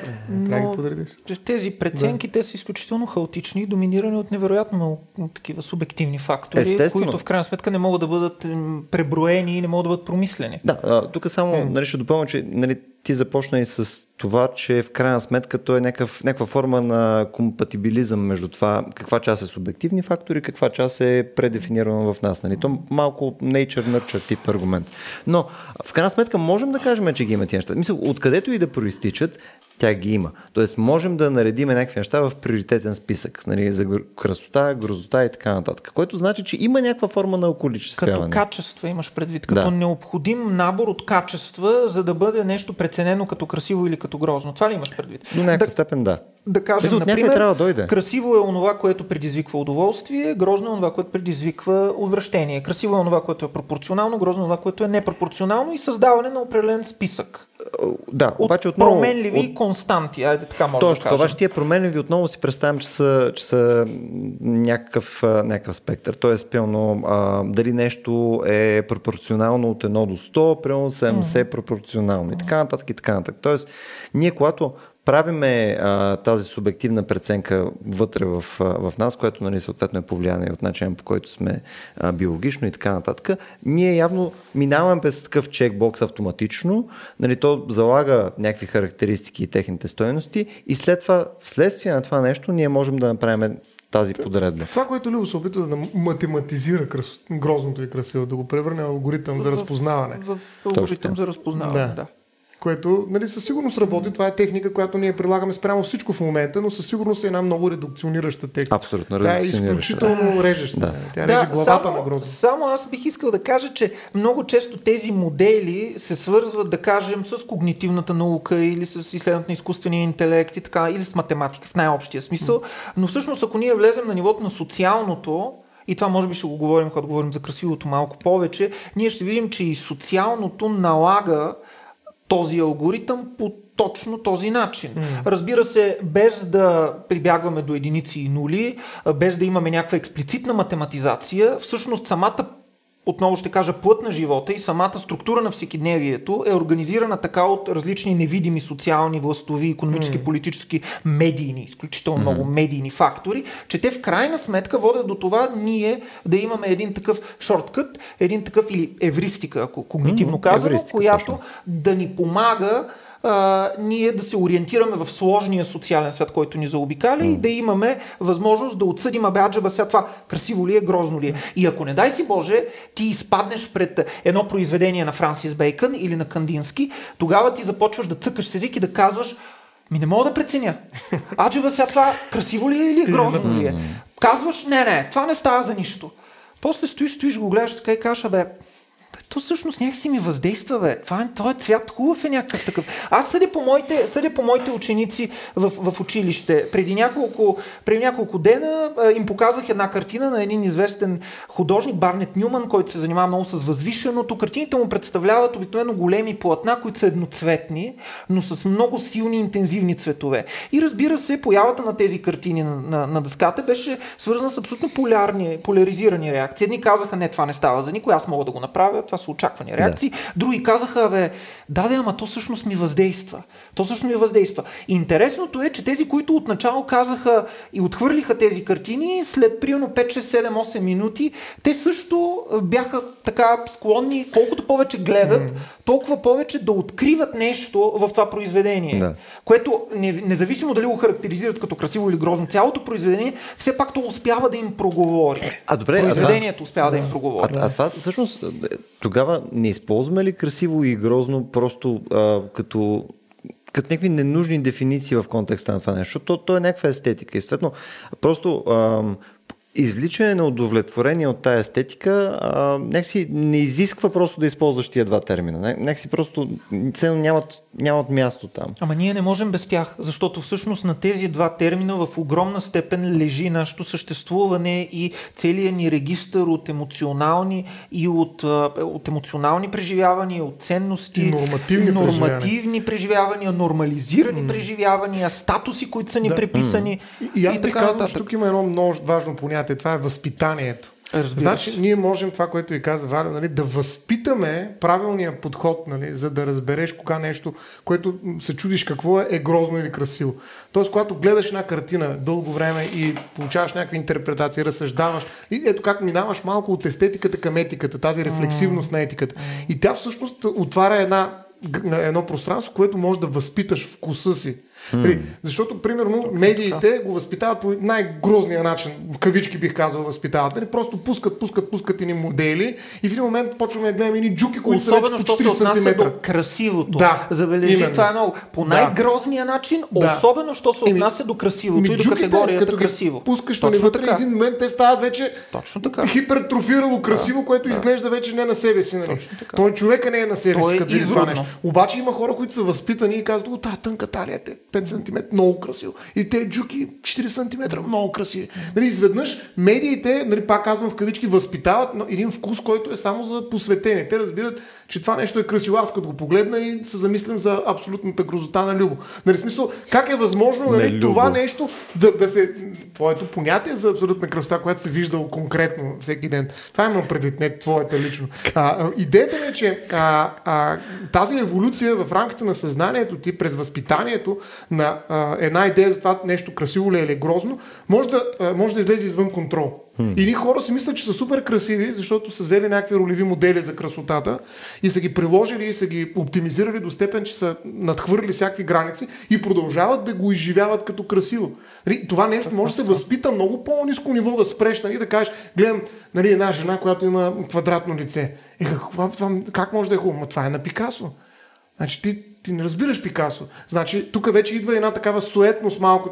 Трябва да ги подредиш. Тези преценки, да. те са изключително хаотични и доминирани от невероятно много такива субективни фактори, Естествено. които в крайна сметка не могат да бъдат преброени и не могат да бъдат промислени. Да, тук само нали, ще допълня, че нали, ти започна и с това, че в крайна сметка то е някакъв, някаква форма на компатибилизъм между това каква част е субективни фактори, каква част е предефинирана в нас. Нали? То малко nature-nurture тип аргумент. Но в крайна сметка можем да кажем, че ги има тия неща. Мисля, откъдето и да проистичат, тя ги има. Тоест, можем да наредим някакви неща в приоритетен списък, нали, за красота, грозота и така нататък. Което значи, че има някаква форма на околичествяване. Като качества имаш предвид, като да. необходим набор от качества, за да бъде нещо преценено като красиво или като грозно. Това ли имаш предвид? До някаква да, степен да. Да кажем, Мисля, например, трябва да дойде. красиво е онова, което предизвиква удоволствие, грозно е онова, което предизвиква отвращение. Красиво е онова, което е пропорционално, грозно е онова, което е непропорционално и създаване на определен списък. Да, от обаче отново... променливи от... константи, айде така може Точно, да кажем. обаче тия променливи отново си представям, че са, че са някакъв, някакъв спектър. Тоест, пълно, а, дали нещо е пропорционално от 1 до 100, примерно 70 mm. пропорционално и така нататък и така нататък. Тоест, ние когато правиме а, тази субективна преценка вътре в, в нас, което нали, съответно е повлияние от начина по който сме а, биологично и така нататък, ние явно минаваме през такъв чекбокс автоматично, нали, то залага някакви характеристики и техните стоености и след това, вследствие на това нещо, ние можем да направим тази подредба. Това, което Любо се опитва да математизира крас... грозното и красиво, да го превърне в алгоритъм за разпознаване. В, в алгоритъм за разпознаване, да. да което нали, със сигурност работи. Това е техника, която ние прилагаме спрямо всичко в момента, но със сигурност е една много редукционираща техника. Абсолютно Тя е изключително да. режеща. Да. Тя да, реже главата само, на гроза. Само аз бих искал да кажа, че много често тези модели се свързват, да кажем, с когнитивната наука или с изследването на изкуствения интелект и така, или с математика в най-общия смисъл. Но всъщност, ако ние влезем на нивото на социалното, и това може би ще го говорим, когато говорим за красивото малко повече, ние ще видим, че и социалното налага този алгоритъм по точно този начин. Mm. Разбира се, без да прибягваме до единици и нули, без да имаме някаква експлицитна математизация, всъщност самата отново ще кажа, плът на живота и самата структура на всекидневието е организирана така от различни невидими социални, властови, економически, mm. политически, медийни, изключително mm. много медийни фактори, че те в крайна сметка водят до това ние да имаме един такъв шорткът, един такъв или евристика, ако когнитивно mm. казано, която точно. да ни помага а, ние да се ориентираме в сложния социален свят, който ни заобикаля mm. и да имаме възможност да отсъдим, абе, аджаба сега това красиво ли е, грозно ли е. И ако не дай си Боже, ти изпаднеш пред едно произведение на Франсис Бейкън или на Кандински, тогава ти започваш да цъкаш с език и да казваш, ми не мога да преценя. Аджаба сега това красиво ли е или грозно ли е? Казваш, не, не, това не става за нищо. После стоиш, стоиш, го гледаш така и кажеш, бе, то всъщност някакси ми въздейства, бе. Това, е, този цвят хубав е някакъв такъв. Аз съдя по моите, съдя по моите ученици в, в училище. Преди няколко, преди няколко дена а, им показах една картина на един известен художник, Барнет Нюман, който се занимава много с възвишеното. Картините му представляват обикновено големи платна, които са едноцветни, но с много силни интензивни цветове. И разбира се, появата на тези картини на, на, на дъската беше свързана с абсолютно полярни, поляризирани реакции. Едни казаха, не, това не става за никой, аз мога да го направя, това са очаквани реакции. Да. Други казаха, бе, да, да, ама то всъщност ми въздейства. То всъщност ми въздейства. Интересното е, че тези, които отначало казаха и отхвърлиха тези картини, след примерно 5, 6, 7, 8 минути, те също бяха така склонни, колкото повече гледат, толкова повече да откриват нещо в това произведение. Да. Което, независимо дали го характеризират като красиво или грозно, цялото произведение, все пак то успява да им проговори. А, добре, Произведението а това... успява да, да им проговори. А, а това всъщност тогава не използваме ли красиво и грозно просто а, като като някакви ненужни дефиниции в контекста на това нещо. То, то е някаква естетика. И съответно, просто ам, извличане на удовлетворение от тая естетика а, някакси не изисква просто да използваш тия два термина. Някакси просто ценно нямат, нямат място там. Ама ние не можем без тях, защото всъщност на тези два термина в огромна степен лежи нашето съществуване и целият ни регистър от емоционални и от, от емоционални преживявания, от ценности, и нормативни, нормативни преживявания. преживявания, нормализирани mm. преживявания, статуси, които са ни да. приписани. Mm. И, и аз бих казал, че тук има едно много важно понятие понятие. Това е възпитанието. Разбира значи, ние можем това, което и каза Валя, нали, да възпитаме правилния подход, нали, за да разбереш кога нещо, което се чудиш какво е, е грозно или красиво. Тоест, когато гледаш една картина дълго време и получаваш някаква интерпретация, разсъждаваш, и ето как минаваш малко от естетиката към етиката, тази рефлексивност mm. на етиката. И тя всъщност отваря една едно пространство, което може да възпиташ вкуса си. Mm. Защото, примерно, медиите го възпитават по най-грозния начин, в кавички бих казал, възпитават. Нали? Просто пускат, пускат, пускат едни модели и в един момент почваме да гледаме едни джуки, които Особено, са вече по 4 см. до красивото. Да, Забележи, именно. това е много. По най-грозния начин, Да. особено, що се Еми, отнася до красивото Ми, и до джуките, категорията като красиво. пускаш Точно нали, вътре, така. един момент те стават вече Точно така. хипертрофирало красиво, което изглежда вече не на себе си. Нали? Точно така. Той човека не е на себе си, е като това нещо. Обаче има хора, които са възпитани и казват, о, тази тънка талия е 5 см, много красиво. И те джуки 4 см, много красиви. Нали, изведнъж медиите, нали, пак казвам в кавички, възпитават един вкус, който е само за посветение. Те разбират, че това нещо е. Аз като го погледна и се замислям за абсолютната грозота на Любо. Нали, смисъл, как е възможно нали, Любо. това нещо да, да се... Твоето понятие за абсолютна красота, която се вижда конкретно всеки ден. Това имам предвид, не твоята лично. А, идеята ми е, че а, а, тази еволюция в рамките на съзнанието ти, през възпитанието на а, една идея за това нещо красиво ли е или грозно, може да, а, може да излезе извън контрол. И едни хора си мислят, че са супер красиви, защото са взели някакви ролеви модели за красотата и са ги приложили и са ги оптимизирали до степен, че са надхвърли всякакви граници и продължават да го изживяват като красиво. Нали, Това нещо може да се възпита много по-низко ниво да спреш нали, да кажеш, гледам нали, една жена, която има квадратно лице. Е, какво, това, как може да е хубаво? Ма това е на Пикасо. Значи ти, ти не разбираш Пикасо. Значи тук вече идва една такава суетност малко,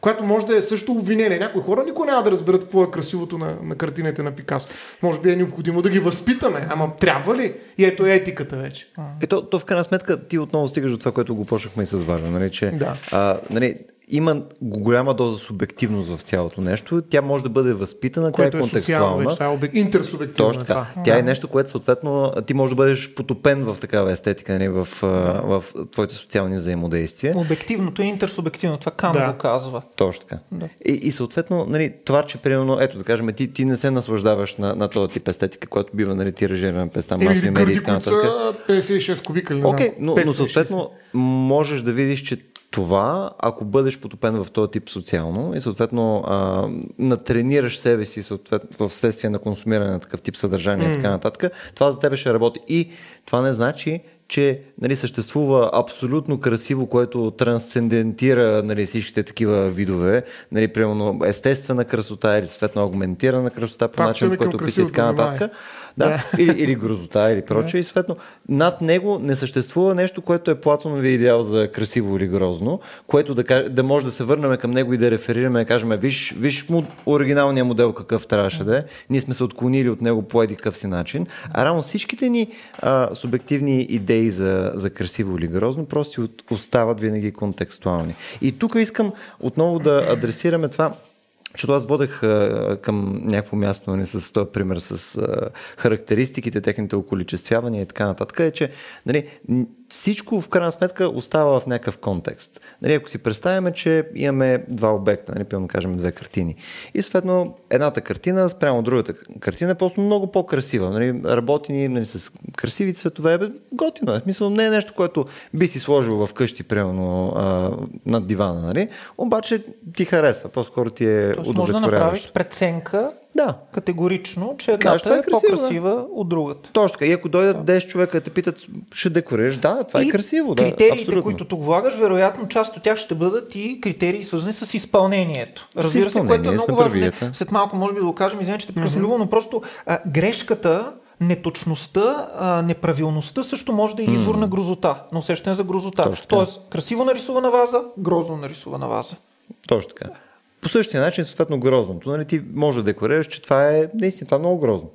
която може да е също обвинение. Някои хора никой няма да разберат какво е красивото на, на картините на Пикасо. Може би е необходимо да ги възпитаме, ама трябва ли? И ето е етиката вече. Ето, то в крайна сметка ти отново стигаш до това, което го почнахме и с Валя, нали, че Да. а, нали, има голяма доза субективност в цялото нещо. Тя може да бъде възпитана, Което тя е е контекстуална. вече, е обек... интерсубективно. Точно е така. това. Тя е нещо, което съответно ти можеш да бъдеш потопен в такава естетика, нали, в, а, в твоите социални взаимодействия. Обективното и интерсубективно. Това Кан Да. го казва. Точно така. Да. И, и съответно, нали, това, че примерно, ето да кажем, ти, ти не се наслаждаваш на, на този тип естетика, която бива нали, тиражирана през там Или масови медии и така нататък. са 56 кубика не Окей, знам, но, 560. но съответно можеш да видиш, че това, ако бъдеш потопен в този тип социално и съответно а, натренираш себе си съответно, в следствие на консумиране на такъв тип съдържание mm. и така нататък, това за тебе ще работи. И това не значи, че нали, съществува абсолютно красиво, което трансцендентира нали, всичките такива видове, нали, примерно естествена красота или съответно аугментирана красота по Пак начин, по който описа и така нататък. Да, или, или грозота, или прочее. И съответно, над него не съществува нещо, което е Платонови идеал за красиво или грозно, което да, да може да се върнем към него и да реферираме, да кажем, виж, виж му оригиналния модел какъв трябваше да е. Ние сме се отклонили от него по еди какъв си начин. А рано всичките ни а, субективни идеи за, за красиво или грозно просто остават винаги контекстуални. И тук искам отново да адресираме това, защото аз водех а, към някакво място нали, с този пример, с а, характеристиките, техните околичествявания и така нататък, е, че нали, всичко в крайна сметка остава в някакъв контекст. Нали, ако си представяме, че имаме два обекта, нали, да кажем две картини, и съответно едната картина спрямо другата картина е просто много по-красива. Нали, работи ни нали, с красиви цветове, бе, готино е. Смисъл не е нещо, което би си сложил в къщи, примерно а, над дивана, нали? обаче ти харесва, по-скоро ти е Тоест може да направиш удовлетворяващо. Преценка Да, категорично, че Кажеш, едната това е е красиво, да. по-красива от другата. точно така. И ако дойдат 10 човека да те питат, ще декорираш, да, това е И красиво. Да, критериите, абсолютно. които тук влагаш, вероятно част от тях ще бъдат и критерии свързани с изпълнението. Разбира се, което е много важно. След малко може би да го кажем, извиня, че те прекъсвам, Любо, но просто а, грешката неточността, а, неправилността също може да е извор на грозота, на усещане за грозота. Точно. Тоест, красиво нарисувана ваза, грозно нарисувана ваза. Точно така. По същия начин, съответно, грозното. Нали, ти може да декларираш, че това е наистина това е много грозно.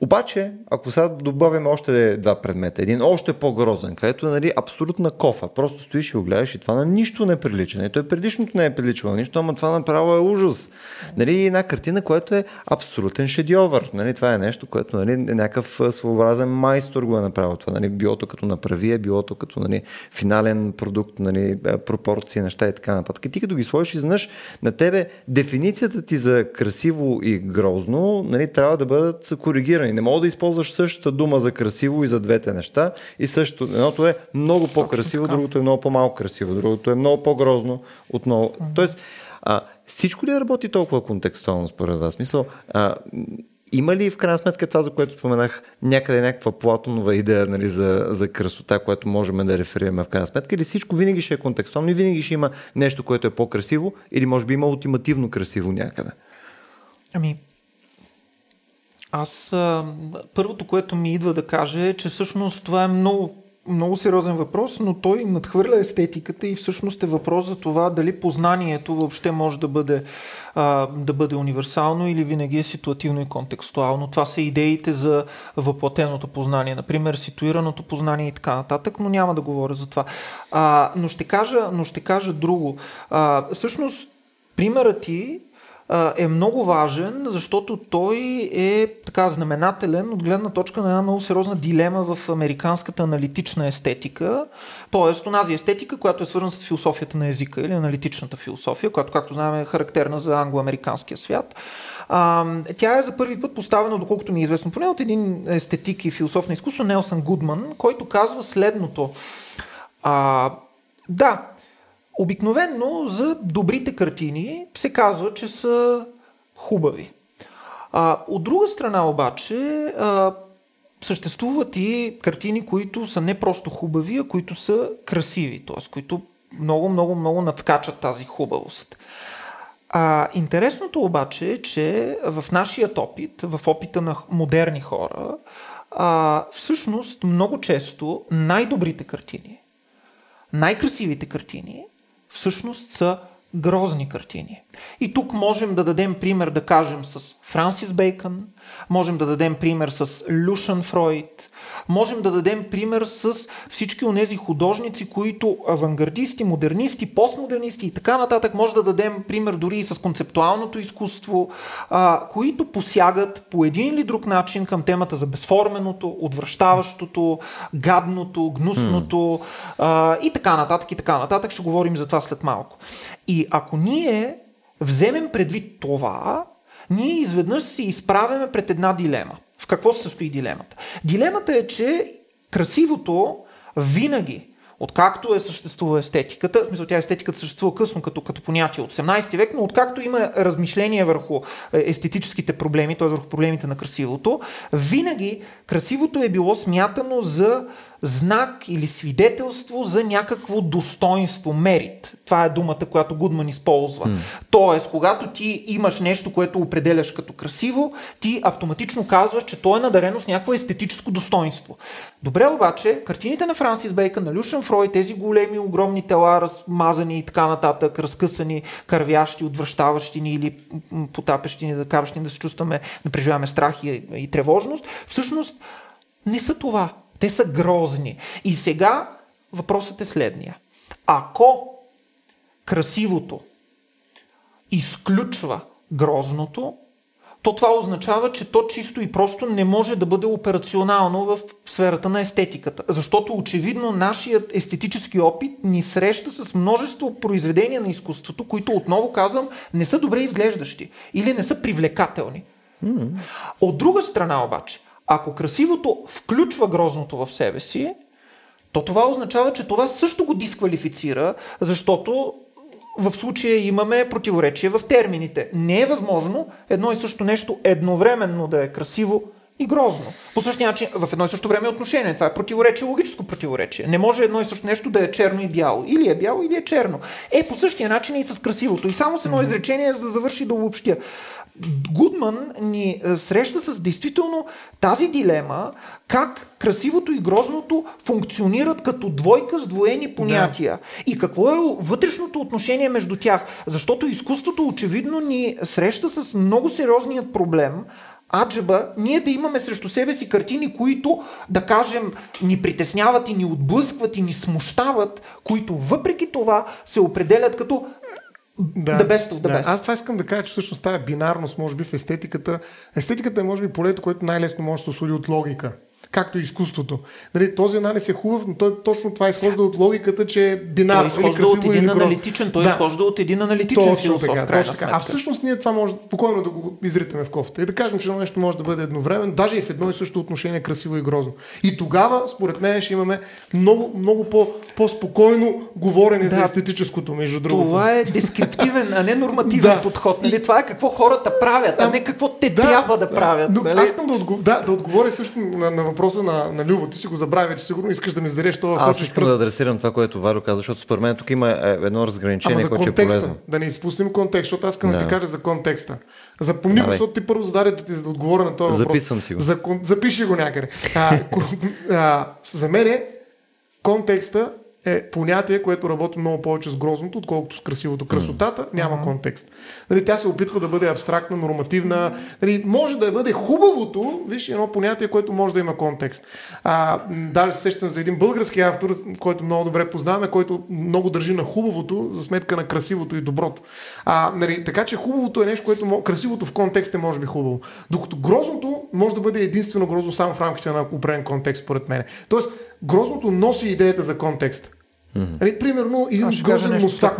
Обаче, ако сега добавим още два предмета, един още по-грозен, където е нали, абсолютна кофа, просто стоиш и го гледаш и това на нищо не прилича. Нали, той предишното не е приличало нищо, ама това направо е ужас. Нали, една картина, която е абсолютен шедьовър. Нали, това е нещо, което нали, някакъв своеобразен майстор го е направил. Това, нали, билото като направие, билото като нали, финален продукт, нали, пропорции, неща и така нататък. И ти като ги сложиш изведнъж на тебе, дефиницията ти за красиво и грозно нали, трябва да бъдат коригирани. Не мога да използваш същата дума за красиво и за двете неща. И също, едното е много по-красиво, другото е много по-малко красиво, другото е много по-грозно отново. Тоест, а, всичко ли работи толкова контекстуално според вас? Смисъл, а, има ли в крайна сметка това, за което споменах, някъде някаква платонова идея нали, за, за красота, което можем да реферираме в крайна сметка, или всичко винаги ще е контекстуално и винаги ще има нещо, което е по-красиво, или може би има ултимативно красиво някъде? Ами, аз първото, което ми идва да кажа е, че всъщност това е много много сериозен въпрос, но той надхвърля естетиката и всъщност е въпрос за това дали познанието въобще може да бъде, да бъде универсално или винаги е ситуативно и контекстуално. Това са идеите за въплатеното познание, например ситуираното познание и така нататък, но няма да говоря за това. Но, ще кажа, но ще кажа друго. Всъщност, примерът ти е много важен, защото той е така знаменателен от гледна точка на една много сериозна дилема в американската аналитична естетика, т.е. онази естетика, която е свързана с философията на езика или аналитичната философия, която, както знаем, е характерна за англоамериканския свят. А, тя е за първи път поставена, доколкото ми е известно, поне от един естетик и философ на изкуство, Нелсън Гудман, който казва следното. А, да, Обикновенно за добрите картини се казва, че са хубави. А, от друга страна обаче а, съществуват и картини, които са не просто хубави, а които са красиви, т.е. които много, много, много надскачат тази хубавост. А, интересното обаче е, че в нашия опит, в опита на модерни хора, а, всъщност много често най-добрите картини, най-красивите картини всъщност са грозни картини. И тук можем да дадем пример, да кажем, с Франсис Бейкън, можем да дадем пример с Люшан Фройд, можем да дадем пример с всички от тези художници, които авангардисти, модернисти, постмодернисти и така нататък. Може да дадем пример дори и с концептуалното изкуство, а, които посягат по един или друг начин към темата за безформеното, отвръщаващото, гадното, гнусното а, и така нататък и така нататък. Ще говорим за това след малко. И ако ние вземем предвид това, ние изведнъж се изправяме пред една дилема. В какво се състои дилемата? Дилемата е, че красивото винаги, откакто е съществува естетиката, в смисъл тя естетиката съществува късно като, като понятие от 18 век, но откакто има размишление върху е, естетическите проблеми, т.е. върху проблемите на красивото, винаги красивото е било смятано за знак или свидетелство за някакво достоинство, мерит. Това е думата, която Гудман използва. Mm. Тоест, когато ти имаш нещо, което определяш като красиво, ти автоматично казваш, че то е надарено с някакво естетическо достоинство. Добре обаче, картините на Франсис Бейкън, на Люшен Фрой, тези големи, огромни тела, размазани и така нататък, разкъсани, кървящи, отвръщаващи ни или потапящи ни, да каращи ни да се чувстваме, да преживяваме страх и, и тревожност, всъщност не са това. Те са грозни. И сега въпросът е следния. Ако красивото изключва грозното, то това означава, че то чисто и просто не може да бъде операционално в сферата на естетиката. Защото очевидно нашият естетически опит ни среща с множество произведения на изкуството, които отново казвам не са добре изглеждащи или не са привлекателни. Mm. От друга страна обаче, ако красивото включва грозното в себе си, то това означава, че това също го дисквалифицира, защото в случая имаме противоречие в термините. Не е възможно едно и също нещо едновременно да е красиво и грозно. По същия начин, в едно и също време е отношение. Това е противоречие, логическо противоречие. Не може едно и също нещо да е черно и бяло. Или е бяло, или е черно. Е, по същия начин и с красивото. И само с едно изречение, за да завърши да обобщя. Гудман ни е, среща с действително тази дилема, как красивото и грозното функционират като двойка с двоени понятия. Да. И какво е вътрешното отношение между тях. Защото изкуството очевидно ни среща с много сериозният проблем, аджеба, ние да имаме срещу себе си картини, които, да кажем, ни притесняват и ни отблъскват и ни смущават, които въпреки това се определят като да, the best of the да. best. Аз това искам да кажа, че всъщност тази бинарност, може би в естетиката, естетиката е може би полето, което най-лесно може да се осуди от логика. Както и изкуството. Нали, този анализ е хубав, но той точно това изхожда от логиката, че е бинар. Той изхожда от един аналитичен, той да. изхожда от един аналитичен точно философ. Така, точно така. А всъщност ние това може спокойно да го изритаме в кофта и да кажем, че нещо може да бъде едновременно, даже и в едно и също отношение красиво и грозно. И тогава, според мен, ще имаме много, много по, по-спокойно говорене да, за естетическото, между другото. Това е дескриптивен, а не нормативен да. подход. Нали? Това е какво хората правят, а, а не какво те да, трябва да правят. Но, нали? Аз искам да, отговор, да, да отговоря също на, на въпроса на, на Любо. Ти си го забрави, че сигурно искаш да ми зареш това. Аз искам да адресирам това, което Варо каза, защото според мен тук има е, едно разграничение, което е полезно. Да не изпуснем контекст, защото аз искам да, да ти кажа за контекста. Запомни го, защото ти първо зададе да ти да отговоря на този въпрос. Записвам си го. За, запиши го някъде. А, а, за мен е контекста е понятие, което работи много повече с грозното, отколкото с красивото. Красотата няма mm-hmm. контекст. Нали, тя се опитва да бъде абстрактна, нормативна. Нали, може да бъде хубавото, виж, едно понятие, което може да има контекст. А, даже се сещам за един български автор, който много добре познаваме, който много държи на хубавото, за сметка на красивото и доброто. А, нали, така че хубавото е нещо, което красивото в контекст е може би хубаво. Докато грозното може да бъде единствено грозно само в рамките на определен контекст, според мен. Тоест, грозното носи идеята за контекст. Mm-hmm. Нали, примерно един грозен мустак.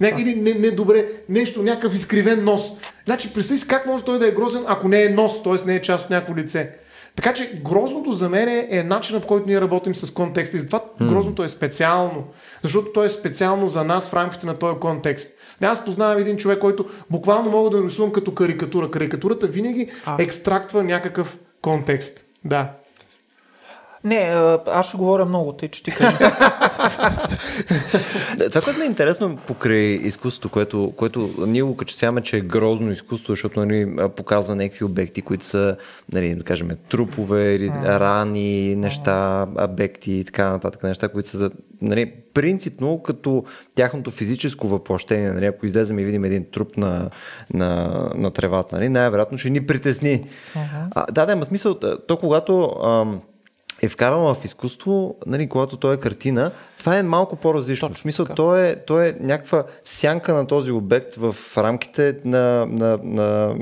Не, или не, не добре, нещо, някакъв изкривен нос. Значи, представи си как може той да е грозен, ако не е нос, т.е. не е част от някакво лице. Така че грозното за мен е начинът, по който ние работим с контекста. И затова mm. грозното е специално. Защото то е специално за нас в рамките на този контекст. Аз познавам един човек, който буквално мога да рисувам като карикатура. Карикатурата винаги а. екстрактва някакъв контекст. Да. Не, аз ще говоря много, тъй че ти кажа. Това, което ми е интересно покрай изкуството, което, което ние го качестваме, че е грозно изкуство, защото нали, показва някакви обекти, които са, нали, да кажем, трупове или рани, неща, обекти и така нататък, неща, които са нали, принципно като тяхното физическо въплощение. Нали, ако излезем и видим един труп на, на, на тревата, нали, най-вероятно ще ни притесни. Uh-huh. А, да, да, има смисъл. То когато ам, е вкарала в изкуство, нали, когато той е картина, това е малко по-различно. Точно, в смисъл, то е, то е някаква сянка на този обект в рамките на, на на,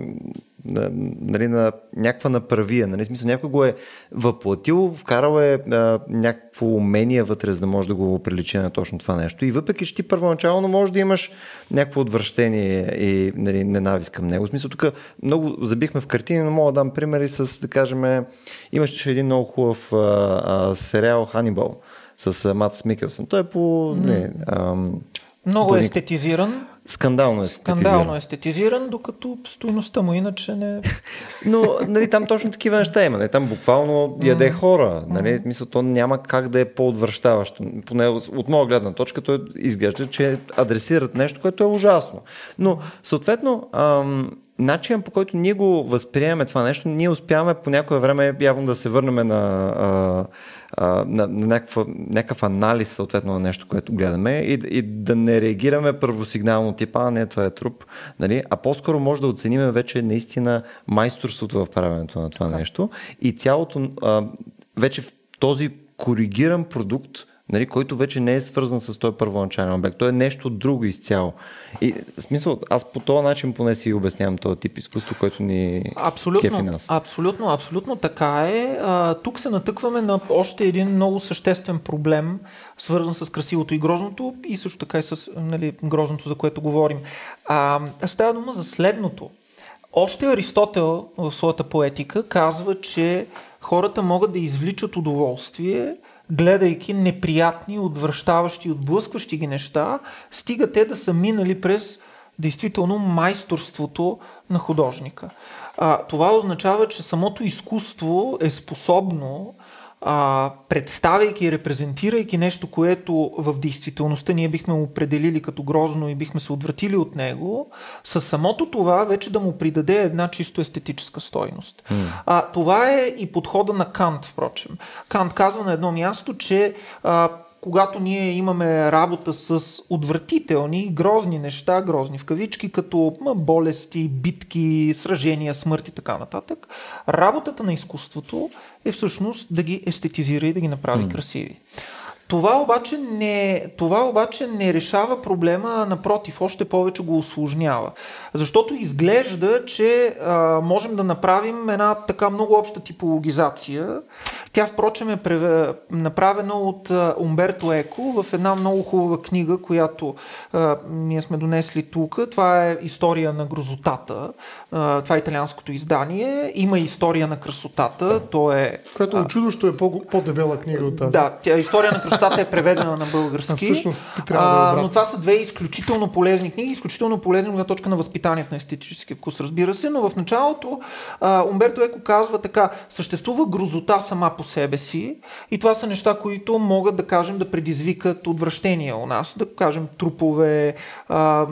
нали, на някаква направия. Нали? Смисъл, някой го е въплатил, вкарал е а, някакво умение вътре, за да може да го приличи на точно това нещо. И въпреки, че ти първоначално може да имаш някакво отвращение и нали, ненавист към него. В смисъл, тук много забихме в картини, но мога да дам примери с, да кажем, имаше един много хубав а, а, сериал Ханибал с Матс Микелсън. Той е по... Mm. Не, ам, много по... естетизиран. Скандално естетизиран. Скандално естетизиран, докато стоеността му иначе не... Но нали, там точно такива неща има. Нали, там буквално яде хора. Нали, мисля, то няма как да е по-отвръщаващо. Поне от моя гледна точка той изглежда, че адресират нещо, което е ужасно. Но съответно ам, начинът по който ние го възприемаме това нещо, ние успяваме по някое време явно да се върнем на, а, а, на, на някаква, някакъв анализ съответно на нещо, което гледаме и, и да не реагираме първосигнално типа, а не това е труп, нали? а по-скоро може да оценим вече наистина майсторството в правенето на това okay. нещо и цялото а, вече в този коригиран продукт нали, който вече не е свързан с този първоначален обект. Той е нещо друго изцяло. И в смисъл, аз по този начин поне си обяснявам този тип изкуство, което ни абсолютно, кефи нас. Абсолютно, абсолютно така е. А, тук се натъкваме на още един много съществен проблем, свързан с красивото и грозното и също така и с нали, грозното, за което говорим. А, става дума за следното. Още Аристотел в своята поетика казва, че хората могат да извличат удоволствие гледайки неприятни, отвръщаващи, отблъскващи ги неща, стига те да са минали през действително майсторството на художника. А, това означава, че самото изкуство е способно а, представяйки и репрезентирайки нещо, което в действителността ние бихме определили като грозно и бихме се отвратили от него, със самото това вече да му придаде една чисто естетическа стойност. Mm. А, това е и подхода на Кант, впрочем. Кант казва на едно място, че а, когато ние имаме работа с отвратителни, грозни неща, грозни в кавички, като болести, битки, сражения, смърт и така нататък, работата на изкуството е всъщност да ги естетизира и да ги направи mm. красиви. Това обаче, не, това обаче не решава проблема, напротив, още повече го осложнява. Защото изглежда, че а, можем да направим една така много обща типологизация. Тя, впрочем, е преве, направена от а, Умберто Еко в една много хубава книга, която а, ние сме донесли тук. Това е История на грозотата. А, това е италианското издание. Има история на красотата. То е. Което чудо, що е по- по-дебела книга от тази. Да, тя, История на красотата е преведена на български. А всъщност да е а, но това са две изключително полезни книги, изключително полезни гледна точка на възпитанието на естетически вкус, разбира се, но в началото а, Умберто Еко казва така, съществува грозота сама по себе си и това са неща, които могат да кажем да предизвикат отвращение у нас, да кажем трупове, а,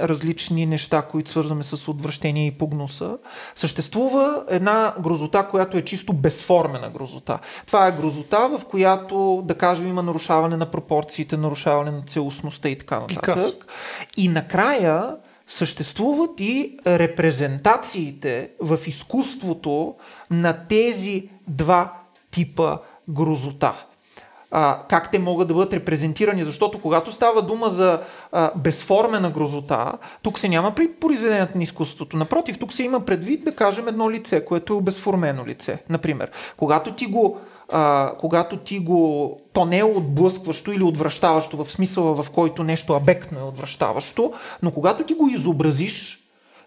различни неща, които свързваме с отвращение и погнуса. Съществува една грозота, която е чисто безформена грозота. Това е грозота, в която, да кажем, има нарушаване на пропорциите, нарушаване на целостността и така нататък. И накрая съществуват и репрезентациите в изкуството на тези два типа грозота. А, как те могат да бъдат репрезентирани, защото когато става дума за а, безформена грозота, тук се няма пред произведението на изкуството. Напротив, тук се има предвид, да кажем, едно лице, което е обезформено лице. Например, когато ти го а, когато ти го... То не е отблъскващо или отвръщаващо в смисъла, в който нещо абектно е отвръщаващо, но когато ти го изобразиш,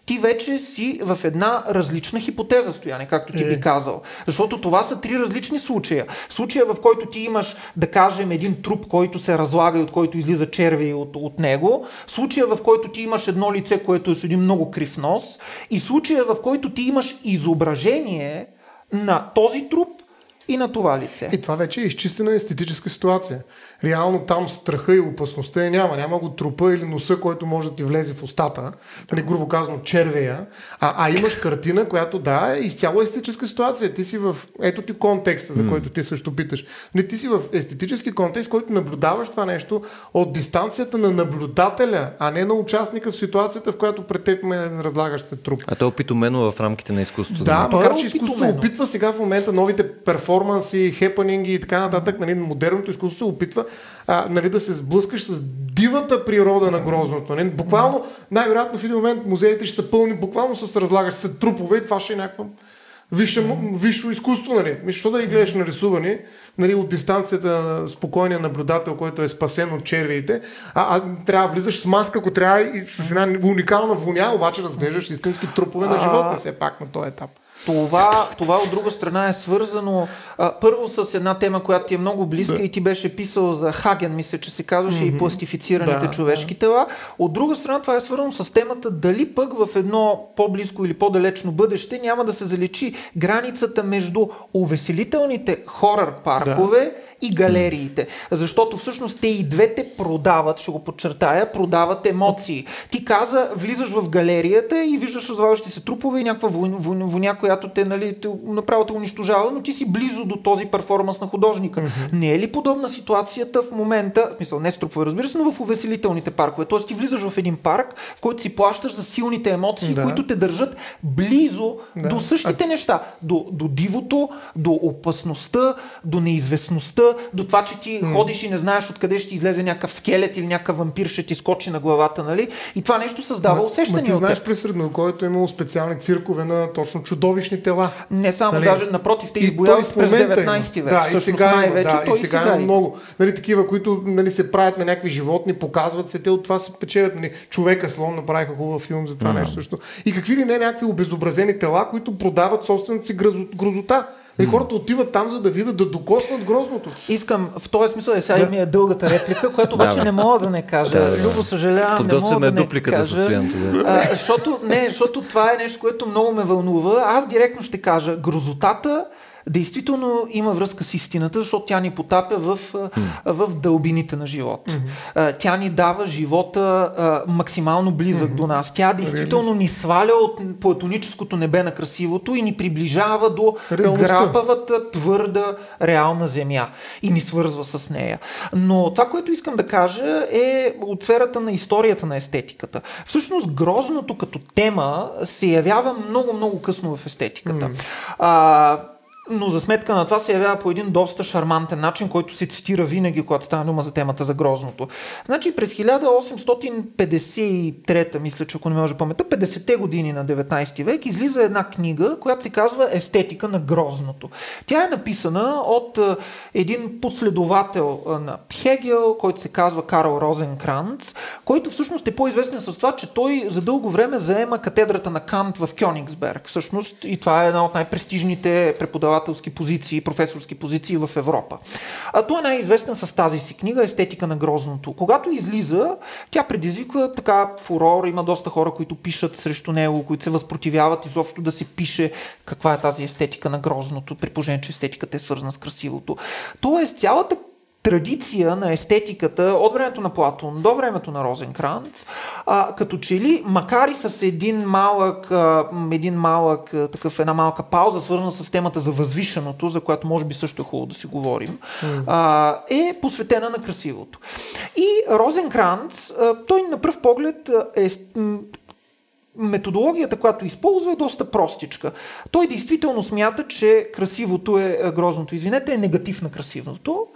ти вече си в една различна хипотеза, Стояне, както ти Е. би казал. Защото това са три различни случая. Случая, в който ти имаш, да кажем, един труп, който се разлага и от който излиза черви от, от него. Случая, в който ти имаш едно лице, което е с един много крив нос. И случая, в който ти имаш изображение на този труп и на това лице. И това вече е изчистена естетическа ситуация. Реално там страха и опасността я няма. Няма го трупа или носа, който може да ти влезе в устата. Нали, грубо казано, червея. А, а имаш картина, която да, е изцяло естетическа ситуация. Ти си в... Ето ти контекста, за който ти също питаш. Не, ти си в естетически контекст, който наблюдаваш това нещо от дистанцията на наблюдателя, а не на участника в ситуацията, в която пред теб ме разлагаш се труп. А то е опитомено в рамките на изкуството. Да, е макар че изкуството се опитва сега в момента новите перформанси, хепанинги и така нататък, нали, модерното изкуство се опитва а, нали, да се сблъскаш с дивата природа на грозното. Нали. Буквално, най-вероятно в един момент музеите ще са пълни буквално с разлагаш се трупове и това ще е някаква висше, висше изкуство. Нали. Мисля, Що да ги гледаш нарисувани нали, от дистанцията на спокойния наблюдател, който е спасен от червиите, а, а трябва да влизаш с маска, ако трябва и с една уникална воня, обаче разглеждаш истински трупове на животни все пак на този етап. Това, това от друга страна е свързано а, първо с една тема, която ти е много близка Да. и ти беше писал за Хаген, мисля, че се казваше и пластифицираните Да, човешки тела. От друга страна това е свързано с темата дали пък в едно по-близко или по-далечно бъдеще няма да се заличи границата между увеселителните хорър паркове и галериите. Защото всъщност те и двете продават, ще го подчертая, продават емоции. Ти каза, влизаш в галерията и виждаш разлагащи се трупове и някаква вон- вон- воня, която те, нали, те направо те унищожава, но ти си близо до този перформанс на художника. Не е ли подобна ситуацията в момента, в смисъл не с трупове, разбира се, но в увеселителните паркове? Тоест ти влизаш в един парк, в който си плащаш за силните емоции, Да. които те държат близо Да. до същите неща. До, до дивото, до опасността, до неизвестността, до това, че ти ходиш и не знаеш откъде ще излезе някакъв скелет или някакъв вампир ще ти скочи на главата, нали? И това нещо създава Ма усещане ти от знаеш при средновековието е имало специални циркове на точно чудовищни тела. Не само, Нали? даже напротив, те И избояват през момента 19 има. век. Да, и Всъщност сега има, най-вече, да, и сега има има. много. Нали, такива, които нали, се правят на някакви животни, показват се, те от това се печелят. Нали, човека слон направиха хубав филм за това нещо също. И какви ли не някакви обезобразени тела, които продават собствената си грозо- грозота. Нали, хората отиват там, за да видят, да докоснат грозното. Искам в този смисъл е сега Да. ми е дългата реплика, която обаче не мога да не кажа. Да, да. Любо съжалявам, не мога Подготвяме да не дупликата кажа. за състоянието. Да. А, защото, не, защото това е нещо, което много ме вълнува. Аз директно ще кажа, грозотата действително има връзка с истината, защото тя ни потапя в, а, в дълбините на живота. А, Тя ни дава живота а, максимално близък до нас. Тя действително ни сваля от платоническото небе на красивото и ни приближава до Реалността. грапавата, твърда, реална земя и ни свързва с нея. Но това, което искам да кажа е от сферата на историята на естетиката. Всъщност грозното като тема се явява много-много късно в естетиката. А, но за сметка на това се явява по един доста шармантен начин, който се цитира винаги, когато става дума за темата за грозното. Значи през 1853, мисля, че ако не може памета, 50-те години на 19 век, излиза една книга, която се казва Естетика на грозното. Тя е написана от един последовател на Хегел, който се казва Карл Розенкранц, който всъщност е по-известен с това, че той за дълго време заема катедрата на Кант в Кьонигсберг. Всъщност и това е една от най-престижните преподавателски позиции, професорски позиции в Европа. А той е най-известен с тази си книга Естетика на грозното. Когато излиза, тя предизвиква така фурор, има доста хора, които пишат срещу него, които се възпротивяват изобщо да се пише каква е тази естетика на грозното, при че естетиката е свързана с красивото. Тоест, цялата традиция на естетиката от времето на Платон до времето на Розенкранц, а, като че ли, макар и с един малък, а, един малък а, такъв, една малка пауза, свързана с темата за възвишеното, за която може би също е хубаво да си говорим, mm. а, е посветена на красивото. И Розенкранц, а, той на пръв поглед е методологията, която използва е доста простичка. Той действително смята, че красивото е грозното, извинете, е негатив на красивото.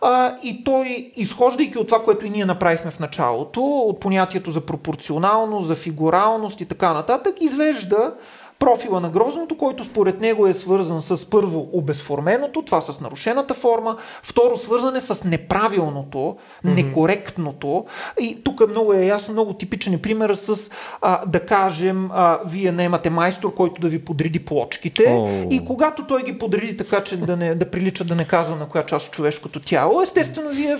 А, и той, изхождайки от това, което и ние направихме в началото, от понятието за пропорционалност, за фигуралност и така нататък, извежда профила на грозното, който според него е свързан с първо обезформеното, това с нарушената форма, второ свързане с неправилното, mm-hmm. некоректното. И тук е много е ясно, много типичен е пример с, а, да кажем, а, вие не имате майстор, който да ви подреди плочките oh. и когато той ги подреди така, че да, не, да прилича да не казва на коя част от човешкото тяло, естествено вие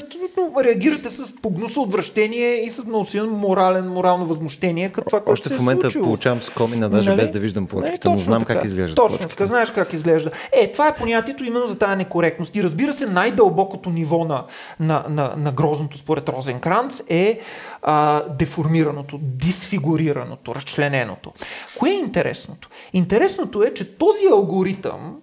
реагирате с погнуса отвращение и с много силен морален, морално възмущение, като това, което Още в момента е получавам скомина, даже нали? без да виждам плочките, но знам така. как изглежда. Точно така, знаеш как изглежда. Е, това е понятието именно за тази некоректност. И разбира се, най-дълбокото ниво на, на, на, на грозното според Розенкранц е а, деформираното, дисфигурираното, разчлененото. Кое е интересното? Интересното е, че този алгоритъм,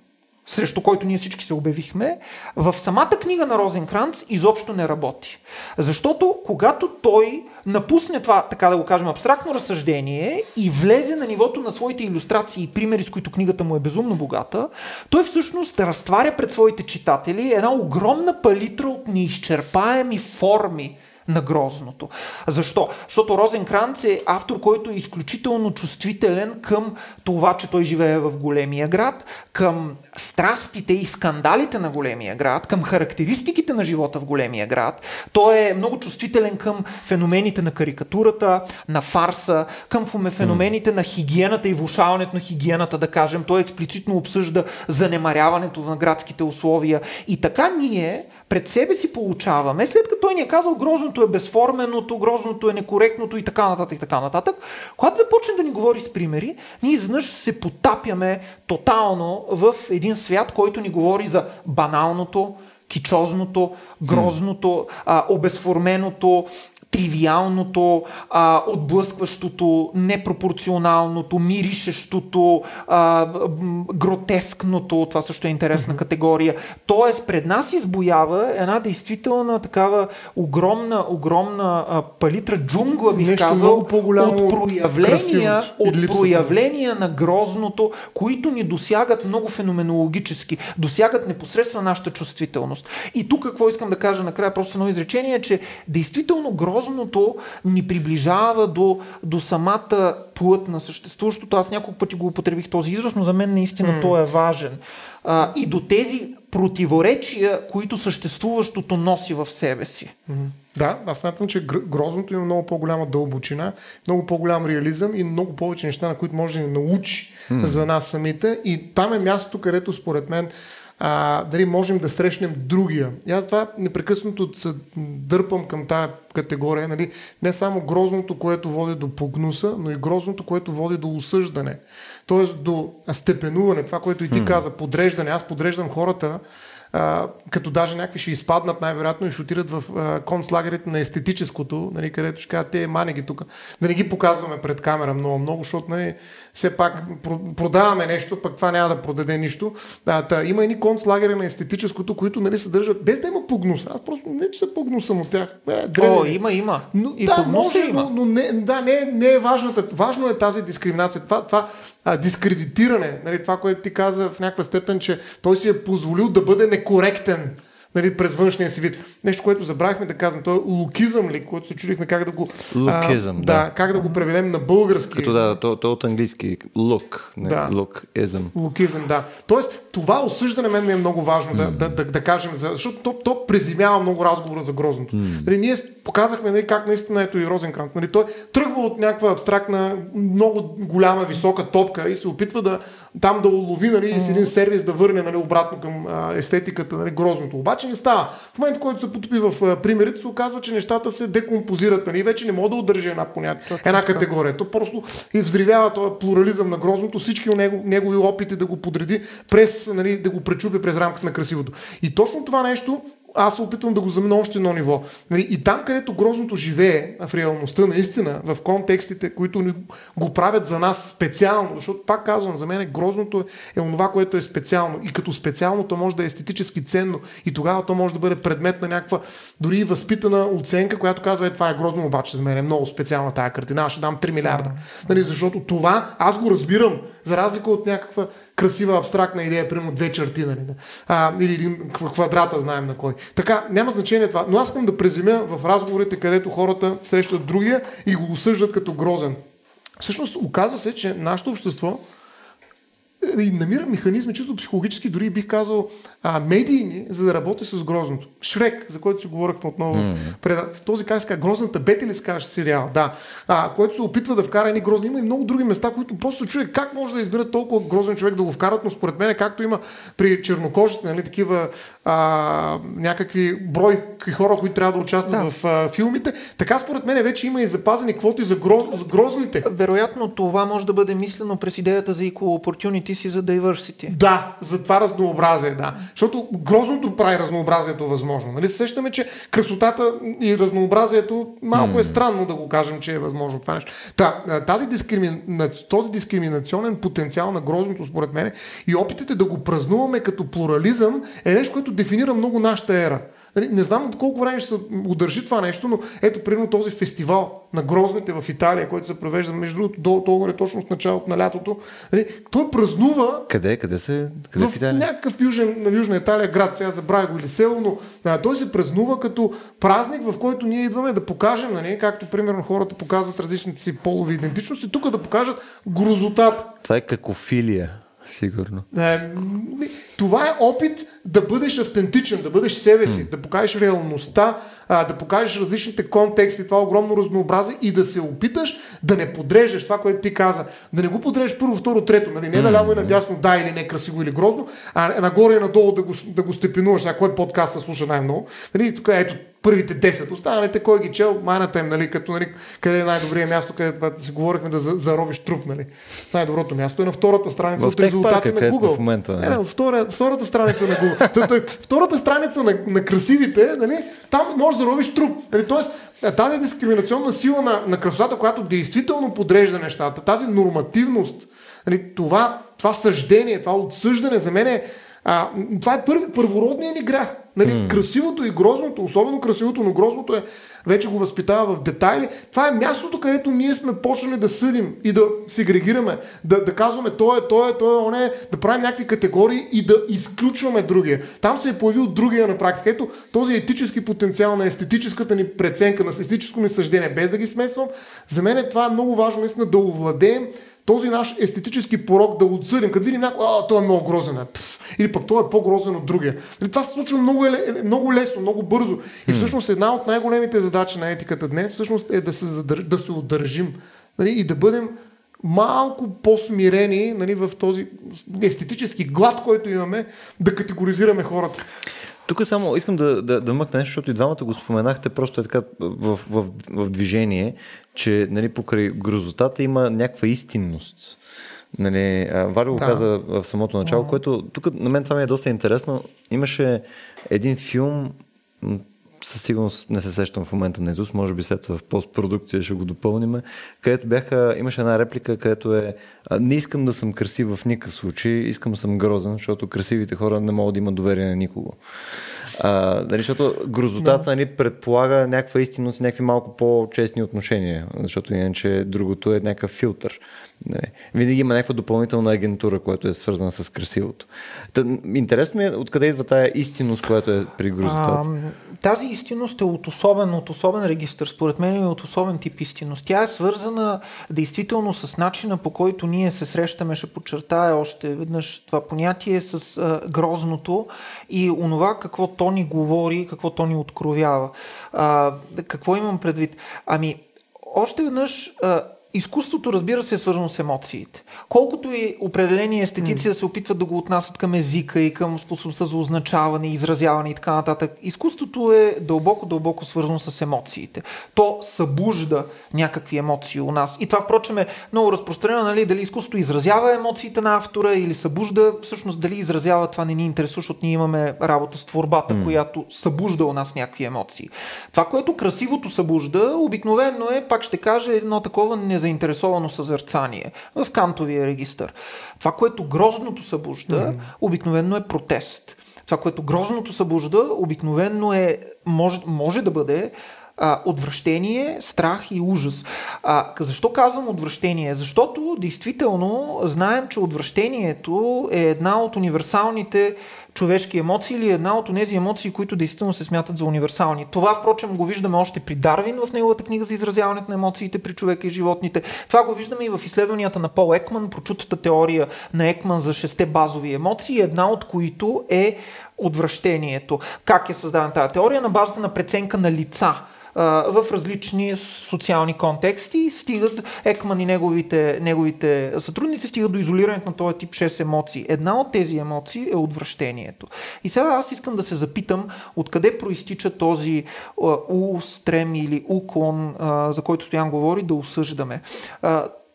срещу който ние всички се обявихме, в самата книга на Розенкранц изобщо не работи. Защото когато той напусне това, така да го кажем, абстрактно разсъждение и влезе на нивото на своите иллюстрации и примери, с които книгата му е безумно богата, той всъщност разтваря пред своите читатели една огромна палитра от неизчерпаеми форми на грозното. Защо? Защото Розенкранц е автор, който е изключително чувствителен към това, че той живее в големия град, към страстите и скандалите на големия град, към характеристиките на живота в големия град. Той е много чувствителен към феномените на карикатурата, на фарса, към феномените на хигиената и влушаването на хигиената, да кажем. Той експлицитно обсъжда занемаряването на градските условия. И така ние пред себе си получаваме, след като той ни е казал грозното е безформеното, грозното е некоректното и така нататък и така нататък, когато започне да ни говори с примери, ние изведнъж се потапяме тотално в един свят, който ни говори за баналното, кичозното, грозното, а, обезформеното, тривиалното, а, отблъскващото, непропорционалното, миришещото, а, гротескното, това също е интересна категория. Тоест, пред нас избоява една действителна такава огромна, огромна а, палитра джунгла, бих Нещо казал, много по-голямо от проявления, от проявления на грозното, които ни досягат много феноменологически, досягат непосредствено нашата чувствителност. И тук какво искам да кажа накрая, просто едно изречение, че действително грозно грозното ни приближава до, до самата плът на съществуващото. Аз няколко пъти го употребих този израз, но за мен наистина mm. той е важен. А, и до тези противоречия, които съществуващото носи в себе си. Да, аз смятам, че грозното има много по-голяма дълбочина, много по-голям реализъм и много повече неща, на които може да ни научи mm. за нас самите. И там е мястото, където според мен а, дали можем да срещнем другия. И аз това непрекъснато се дърпам към тая категория. Нали? Не само грозното, което води до погнуса, но и грозното, което води до осъждане. Тоест до степенуване, това, което и ти каза, подреждане. Аз подреждам хората, а, като даже някакви ще изпаднат най-вероятно и ще отидат в а, концлагерите на естетическото, нали, където ще кажат, те мани ги тук. Да не ги показваме пред камера много, много, защото нали, все пак продаваме нещо, пък това няма да продаде нищо. А, та, има едни концлагери на естетическото, които нали, съдържат, без да има погнус. Аз просто не, че се погнусам от тях. Е, О, има, има. Но, и да, може, има. но, но не, да, не, не е важната. Важно е тази дискриминация. Това, това, а, дискредитиране. Нали, това, което ти каза в някаква степен, че той си е позволил да бъде некоректен нали, през външния си вид. Нещо, което забравихме да казвам, то е лукизъм ли, което се чудихме как да го... Лукизъм, а, да. как да го преведем на български. Като да, то, то от английски look, не, да. лукизъм. Лукизъм, да. Тоест, това осъждане мен ми е много важно mm. да, да, да, да кажем, за, защото то, то презимява много разговора за грозното. Mm. Нали, ние показахме нали, как наистина ето и Розенкрант. Нали, той тръгва от някаква абстрактна, много голяма, висока топка и се опитва да там да улови нали, с един сервис да върне нали, обратно към а, естетиката, нали, грозното. Обаче не става. В момента, в който се потопи в а, примерите, се оказва, че нещата се декомпозират. Нали, вече не мога да удържи една понятие, една категория. То просто и взривява този плурализъм на грозното, всички него, негови опити да го подреди през, нали, да го пречупи през рамката на красивото. И точно това нещо аз се опитвам да го замена още едно ниво. Нали, и там, където грозното живее в реалността, наистина, в контекстите, които ни го правят за нас специално, защото пак казвам, за мен грозното е онова, което е специално. И като специално то може да е естетически ценно и тогава то може да бъде предмет на някаква дори възпитана оценка, която казва, е това е грозно, обаче за мен е много специална тая картина, аз ще дам 3 милиарда. Нали, защото това аз го разбирам, за разлика от някаква красива абстрактна идея, примерно две черти, нали, а, или един квадрата, знаем на кой. Така, няма значение това, но аз искам да преземя в разговорите, където хората срещат другия и го осъждат като грозен. Всъщност, оказва се, че нашето общество и намира механизми, чисто психологически, дори бих казал а, медийни, за да работи с грозното. Шрек, за който си говорихме отново. Mm. Пред, този как ска, грозната Бети ли скаш сериал, да. А, който се опитва да вкара едни грозни. Има и много други места, които просто се чуе как може да изберат толкова грозен човек да го вкарат, но според мен, както има при чернокожите, нали, такива а, някакви бройки хора, които трябва да участват да. в а, филмите, така според мен вече има и запазени квоти за, гроз, за грозните. Вероятно това може да бъде мислено през идеята за equal opportunity си за diversity. Да, за това разнообразие, да. Защото грозното прави разнообразието възможно. Нали? Сещаме, че красотата и разнообразието малко mm. е странно да го кажем, че е възможно това нещо. Та, тази дискримина... Този дискриминационен потенциал на грозното, според мен, и опитите да го празнуваме като плурализъм е нещо, което дефинира много нашата ера. Нали, не знам колко време ще се удържи това нещо, но ето, примерно този фестивал на грозните в Италия, който се провежда, между другото, до, долу точно в началото на лятото, нали, той празнува... Къде? Къде се? Къде в, в Италия? някакъв южен, на Южна Италия град, сега забравя го или село, но а, той се празнува като празник, в който ние идваме да покажем, нали, както примерно хората показват различните си полови идентичности, тук да покажат грозотата. Това е какофилия. Сигурно. Е, това е опит да бъдеш автентичен, да бъдеш себе си, mm. да покажеш реалността, да покажеш различните контексти, това огромно разнообразие и да се опиташ да не подрежеш това, което ти каза. Да не го подрежеш първо, второ, трето. Нали? Не наляво и надясно, да или не, красиво или грозно, а нагоре и надолу да го, да го степенуваш. Сега, кой подкаст се слуша най-много? Нали? Тук, ето, първите 10. Останалите, кой ги чел, майната им, нали, като, нали, къде е най-добрият място, където си говорихме да заровиш труп, нали. Най-доброто място е на втората страница от резултати на Google. В момента, не, не, втора, втората страница на Google. втората страница на, на красивите, нали, там можеш да заровиш труп. Нали, тоест, тази дискриминационна сила на, на красотата, която действително подрежда нещата, тази нормативност, нали, това, това съждение, това отсъждане за мен е а, това е първи, първородният ни грях. Нали, mm. Красивото и грозното, особено красивото, но грозното е, вече го възпитава в детайли. Това е мястото, където ние сме почнали да съдим и да сегрегираме, да, да казваме той е, той е, той е, он е, да правим някакви категории и да изключваме другия. Там се е появил другия на практика. Ето този етически потенциал на естетическата ни преценка, на естетическо ни съждение, без да ги смесвам, за мен е, това е много важно наистина да овладеем този наш естетически порок да отсъдим, като видим някой, а, той е много грозен. Пф, или пък той е по-грозен от другия. Нали, това се случва много, много лесно, много бързо. И всъщност една от най-големите задачи на етиката днес всъщност е да се, задър... да се удържим нали, и да бъдем малко по-смирени нали, в този естетически глад, който имаме, да категоризираме хората. Тук само искам да, да, да мъкна нещо, защото и двамата го споменахте, просто е така в, в, в, движение, че нали, покрай грозотата има някаква истинност. Нали, Валя го да. каза в самото начало, което тук на мен това ми е доста интересно. Имаше един филм, със сигурност не се сещам в момента на Изус, може би след в постпродукция ще го допълним, където бяха, имаше една реплика, където е не искам да съм красив в никакъв случай, искам да съм грозен, защото красивите хора не могат да имат доверие на никого. А, нали, защото грозотата нали, предполага някаква истинност някакви малко по-честни отношения, защото иначе другото е някакъв филтър. Не. Винаги има някаква допълнителна агентура, която е свързана с красивото. Та, интересно ми е откъде идва тая истинност, която е при грузотата. Тази истинност е от особен, от особен регистр, според мен е от особен тип истинност. Тя е свързана действително с начина по който ние се срещаме, ще подчертая още веднъж това понятие с а, грозното и онова какво то ни говори, какво то ни откровява. А, какво имам предвид? Ами, още веднъж а, Изкуството, разбира се, е свързано с емоциите. Колкото и определени естетици mm. да се опитват да го отнасят към езика и към способността за означаване, изразяване и така нататък, изкуството е дълбоко, дълбоко свързано с емоциите. То събужда някакви емоции у нас. И това, впрочем, е много разпространено, нали, дали изкуството изразява емоциите на автора или събужда. Всъщност, дали изразява, това не ни интересува, защото ние имаме работа с творбата, mm. която събужда у нас някакви емоции. Това, което красивото събужда, обикновено е, пак ще кажа, едно такова не заинтересовано съзерцание в кантовия регистър. Това, което грозното събужда, обикновено е протест. Това, което грозното събужда, обикновено е, може, може да бъде а, отвращение, страх и ужас. А, защо казвам отвращение? Защото действително знаем, че отвращението е една от универсалните човешки емоции или една от тези емоции, които действително се смятат за универсални. Това, впрочем, го виждаме още при Дарвин в неговата книга за изразяването на емоциите при човека и животните. Това го виждаме и в изследванията на Пол Екман, прочутата теория на Екман за шесте базови емоции, една от които е отвращението. Как е създадена тази теория? На базата на преценка на лица в различни социални контексти. Стигат Екман и неговите, неговите сътрудници стигат до изолирането на този тип 6 емоции. Една от тези емоции е отвращението. И сега аз искам да се запитам откъде проистича този устрем или уклон, за който Стоян говори, да осъждаме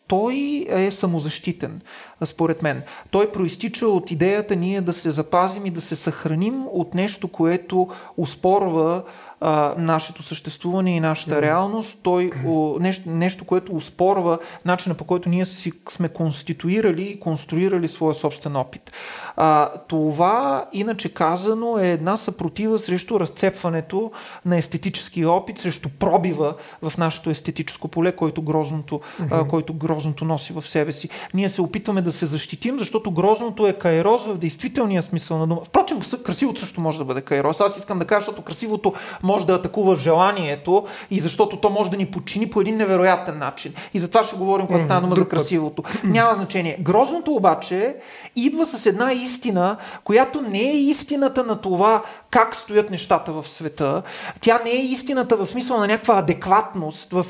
той е самозащитен, според мен. Той проистича от идеята ние да се запазим и да се съхраним от нещо, което успорва а, нашето съществуване и нашата mm. реалност. Той о, нещо, нещо, което успорва начина по който ние си, сме конституирали и конструирали своя собствен опит. А, това, иначе казано, е една съпротива срещу разцепването на естетическия опит, срещу пробива в нашето естетическо поле, който грозното, mm-hmm. а, който грозното носи в себе си. Ние се опитваме да се защитим, защото грозното е кайроз в действителния смисъл на дума. Впрочем, красивото също може да бъде кайроз. Аз искам да кажа, защото красивото може да атакува в желанието и защото то може да ни подчини по един невероятен начин. И затова ще говорим, когато стана дума за красивото. Няма значение. Грозното обаче идва с една истина, която не е истината на това как стоят нещата в света. Тя не е истината в смисъл на някаква адекватност, в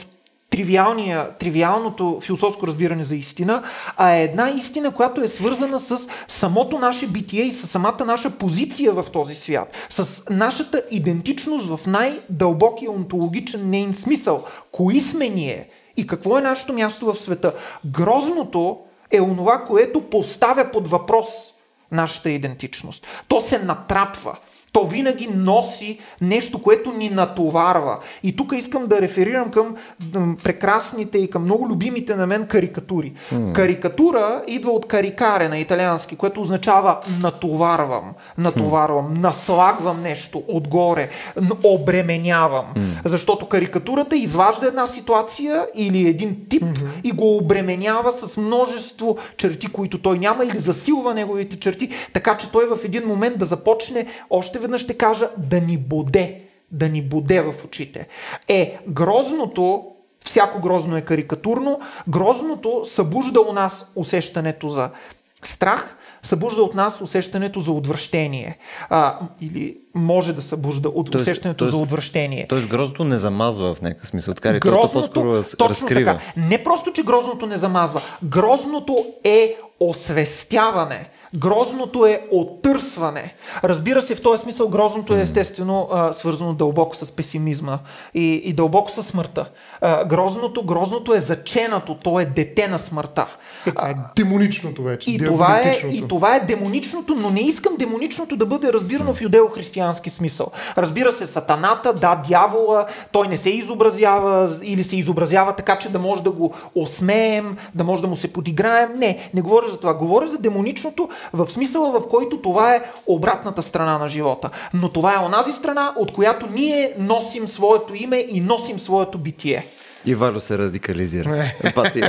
тривиалното философско разбиране за истина, а е една истина, която е свързана с самото наше битие и с самата наша позиция в този свят, с нашата идентичност в най-дълбокия онтологичен нейн смисъл. Кои сме ние и какво е нашето място в света? Грозното е онова, което поставя под въпрос нашата идентичност. То се натрапва. То винаги носи нещо, което ни натоварва. И тук искам да реферирам към прекрасните и към много любимите на мен карикатури. Mm. Карикатура идва от карикаре на италиански, което означава натоварвам, натоварвам, mm. наслагвам нещо отгоре, обременявам. Mm. Защото карикатурата изважда една ситуация или един тип mm-hmm. и го обременява с множество черти, които той няма или засилва неговите черти, така че той в един момент да започне още още веднъж ще кажа да ни боде, да ни боде в очите. Е, грозното, всяко грозно е карикатурно, грозното събужда у нас усещането за страх, събужда от нас усещането за отвращение. А, или може да събужда от тоест, усещането тоест, за отвращение. Тоест грозното не замазва в някакъв смисъл. Така ли? Грозното, по-скоро раз, точно разкрива. така. Не просто, че грозното не замазва. Грозното е освестяване. Грозното е оттърсване. Разбира се, в този смисъл грозното е естествено а, свързано дълбоко с песимизма и, и дълбоко с смъртта. А, грозното, грозното е заченато, то е дете на смъртта. Е, това е демоничното вече. И това, е, и това е демоничното, но не искам демоничното да бъде разбирано в юдео-християнски смисъл. Разбира се, сатаната, да, дявола, той не се изобразява или се изобразява така, че да може да го осмеем, да може да му се подиграем. Не, не говоря за това. Говоря за демоничното, в смисъла, в който това е обратната страна на живота. Но това е онази страна, от която ние носим своето име и носим своето битие. И Валю се радикализира. Пати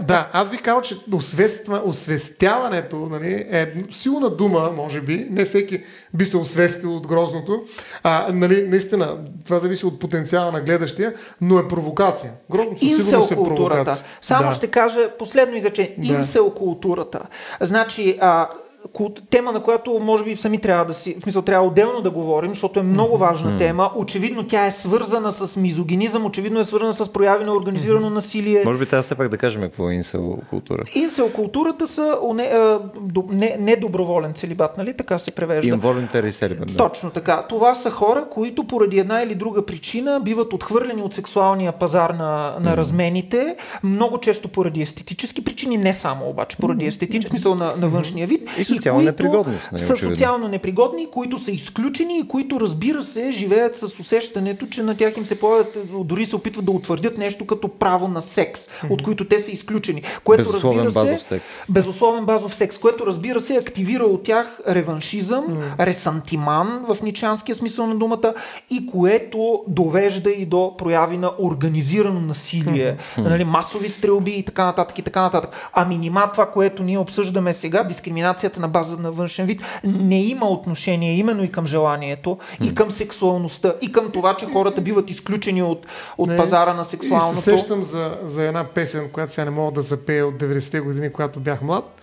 да, аз бих казал, че освества, освестяването нали, е силна дума, може би. Не всеки би се освестил от грозното. А, нали, наистина, това зависи от потенциала на гледащия, но е провокация. Грозното със сигурност е провокация. Само да. ще кажа последно изречение. Да. Инсел културата. Значи, а, кул- тема, на която може би сами трябва да си, в смисъл трябва отделно да говорим, защото е много важна тема. Очевидно тя е свързана с мизогинизъм, очевидно е свързана с прояви на организирано насилие. Може би трябва все пак да кажем какво е инсел култура. Инсел културата са а, до, не, недоброволен целибат, нали? Така се превежда. Involuntary celibate. Да. Точно така. Това са хора, които поради една или друга причина биват отхвърлени от сексуалния пазар на, на размените, много често поради естетически причини, не само обаче поради естетически, смисъл на, на външния вид. И социална които непригодност, нали, Са очевидно. социално непригодни, които са изключени и които, разбира се, живеят с усещането, че на тях им се появят, дори се опитват да утвърдят нещо като право на секс, от които те са изключени. Което, Безусловен разбира се, базов секс. Безусловен базов секс, което разбира се активира от тях реваншизъм, ресантиман в ничанския смисъл на думата и което довежда и до прояви на организирано насилие, нали, масови стрелби и така нататък и така нататък. А минима това, което ние обсъждаме сега, дискриминацията на база на външен вид, не има отношение именно и към желанието, и към сексуалността, и към това, че хората биват изключени от, от Не. пазара на И се сексуалното. сещам за, за една песен, която сега не мога да запея от 90-те години, когато бях млад.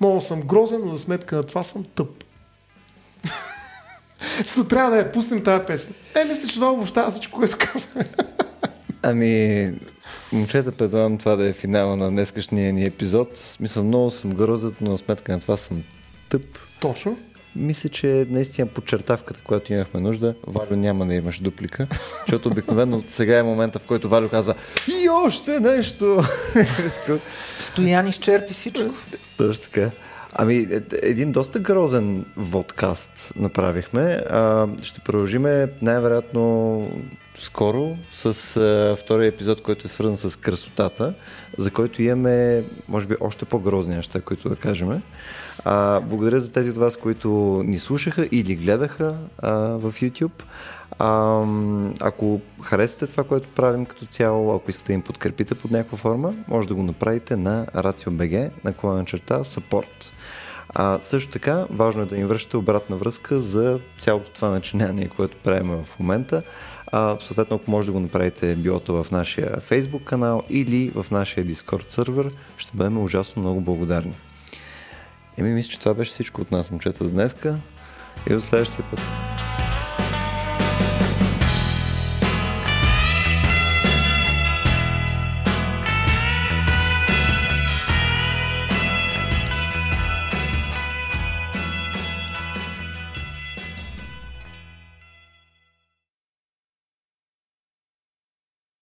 Мога съм грозен, но за сметка на това съм тъп. Сто трябва да я пуснем тази песен. Е, мисля, че това обобщава всичко, което казваме. Ами, момчета, предлагам това да е финала на днескашния ни епизод. В смисъл, много съм грозът, но на сметка на това съм тъп. Точно. Мисля, че наистина подчертавката, която имахме нужда, Валю няма да имаш дуплика, защото обикновено сега е момента, в който Валю казва и още нещо. Стоян изчерпи всичко. Точно така. Ами, е- един доста грозен водкаст направихме. А, ще продължиме най-вероятно скоро с а, втория епизод, който е свързан с красотата, за който имаме, може би, още по-грозни неща, които да кажем. А, благодаря за тези от вас, които ни слушаха или гледаха а, в YouTube. А, ако харесате това, което правим като цяло, ако искате да им подкрепите под някаква форма, може да го направите на RACIO.BG, на колана черта Support. А, също така, важно е да им връщате обратна връзка за цялото това начинание, което правим в момента. А, съответно, ако може да го направите било то в нашия Facebook канал или в нашия Discord сервер, ще бъдем ужасно много благодарни. Еми, мисля, че това беше всичко от нас, момчета, за днеска и до следващия път.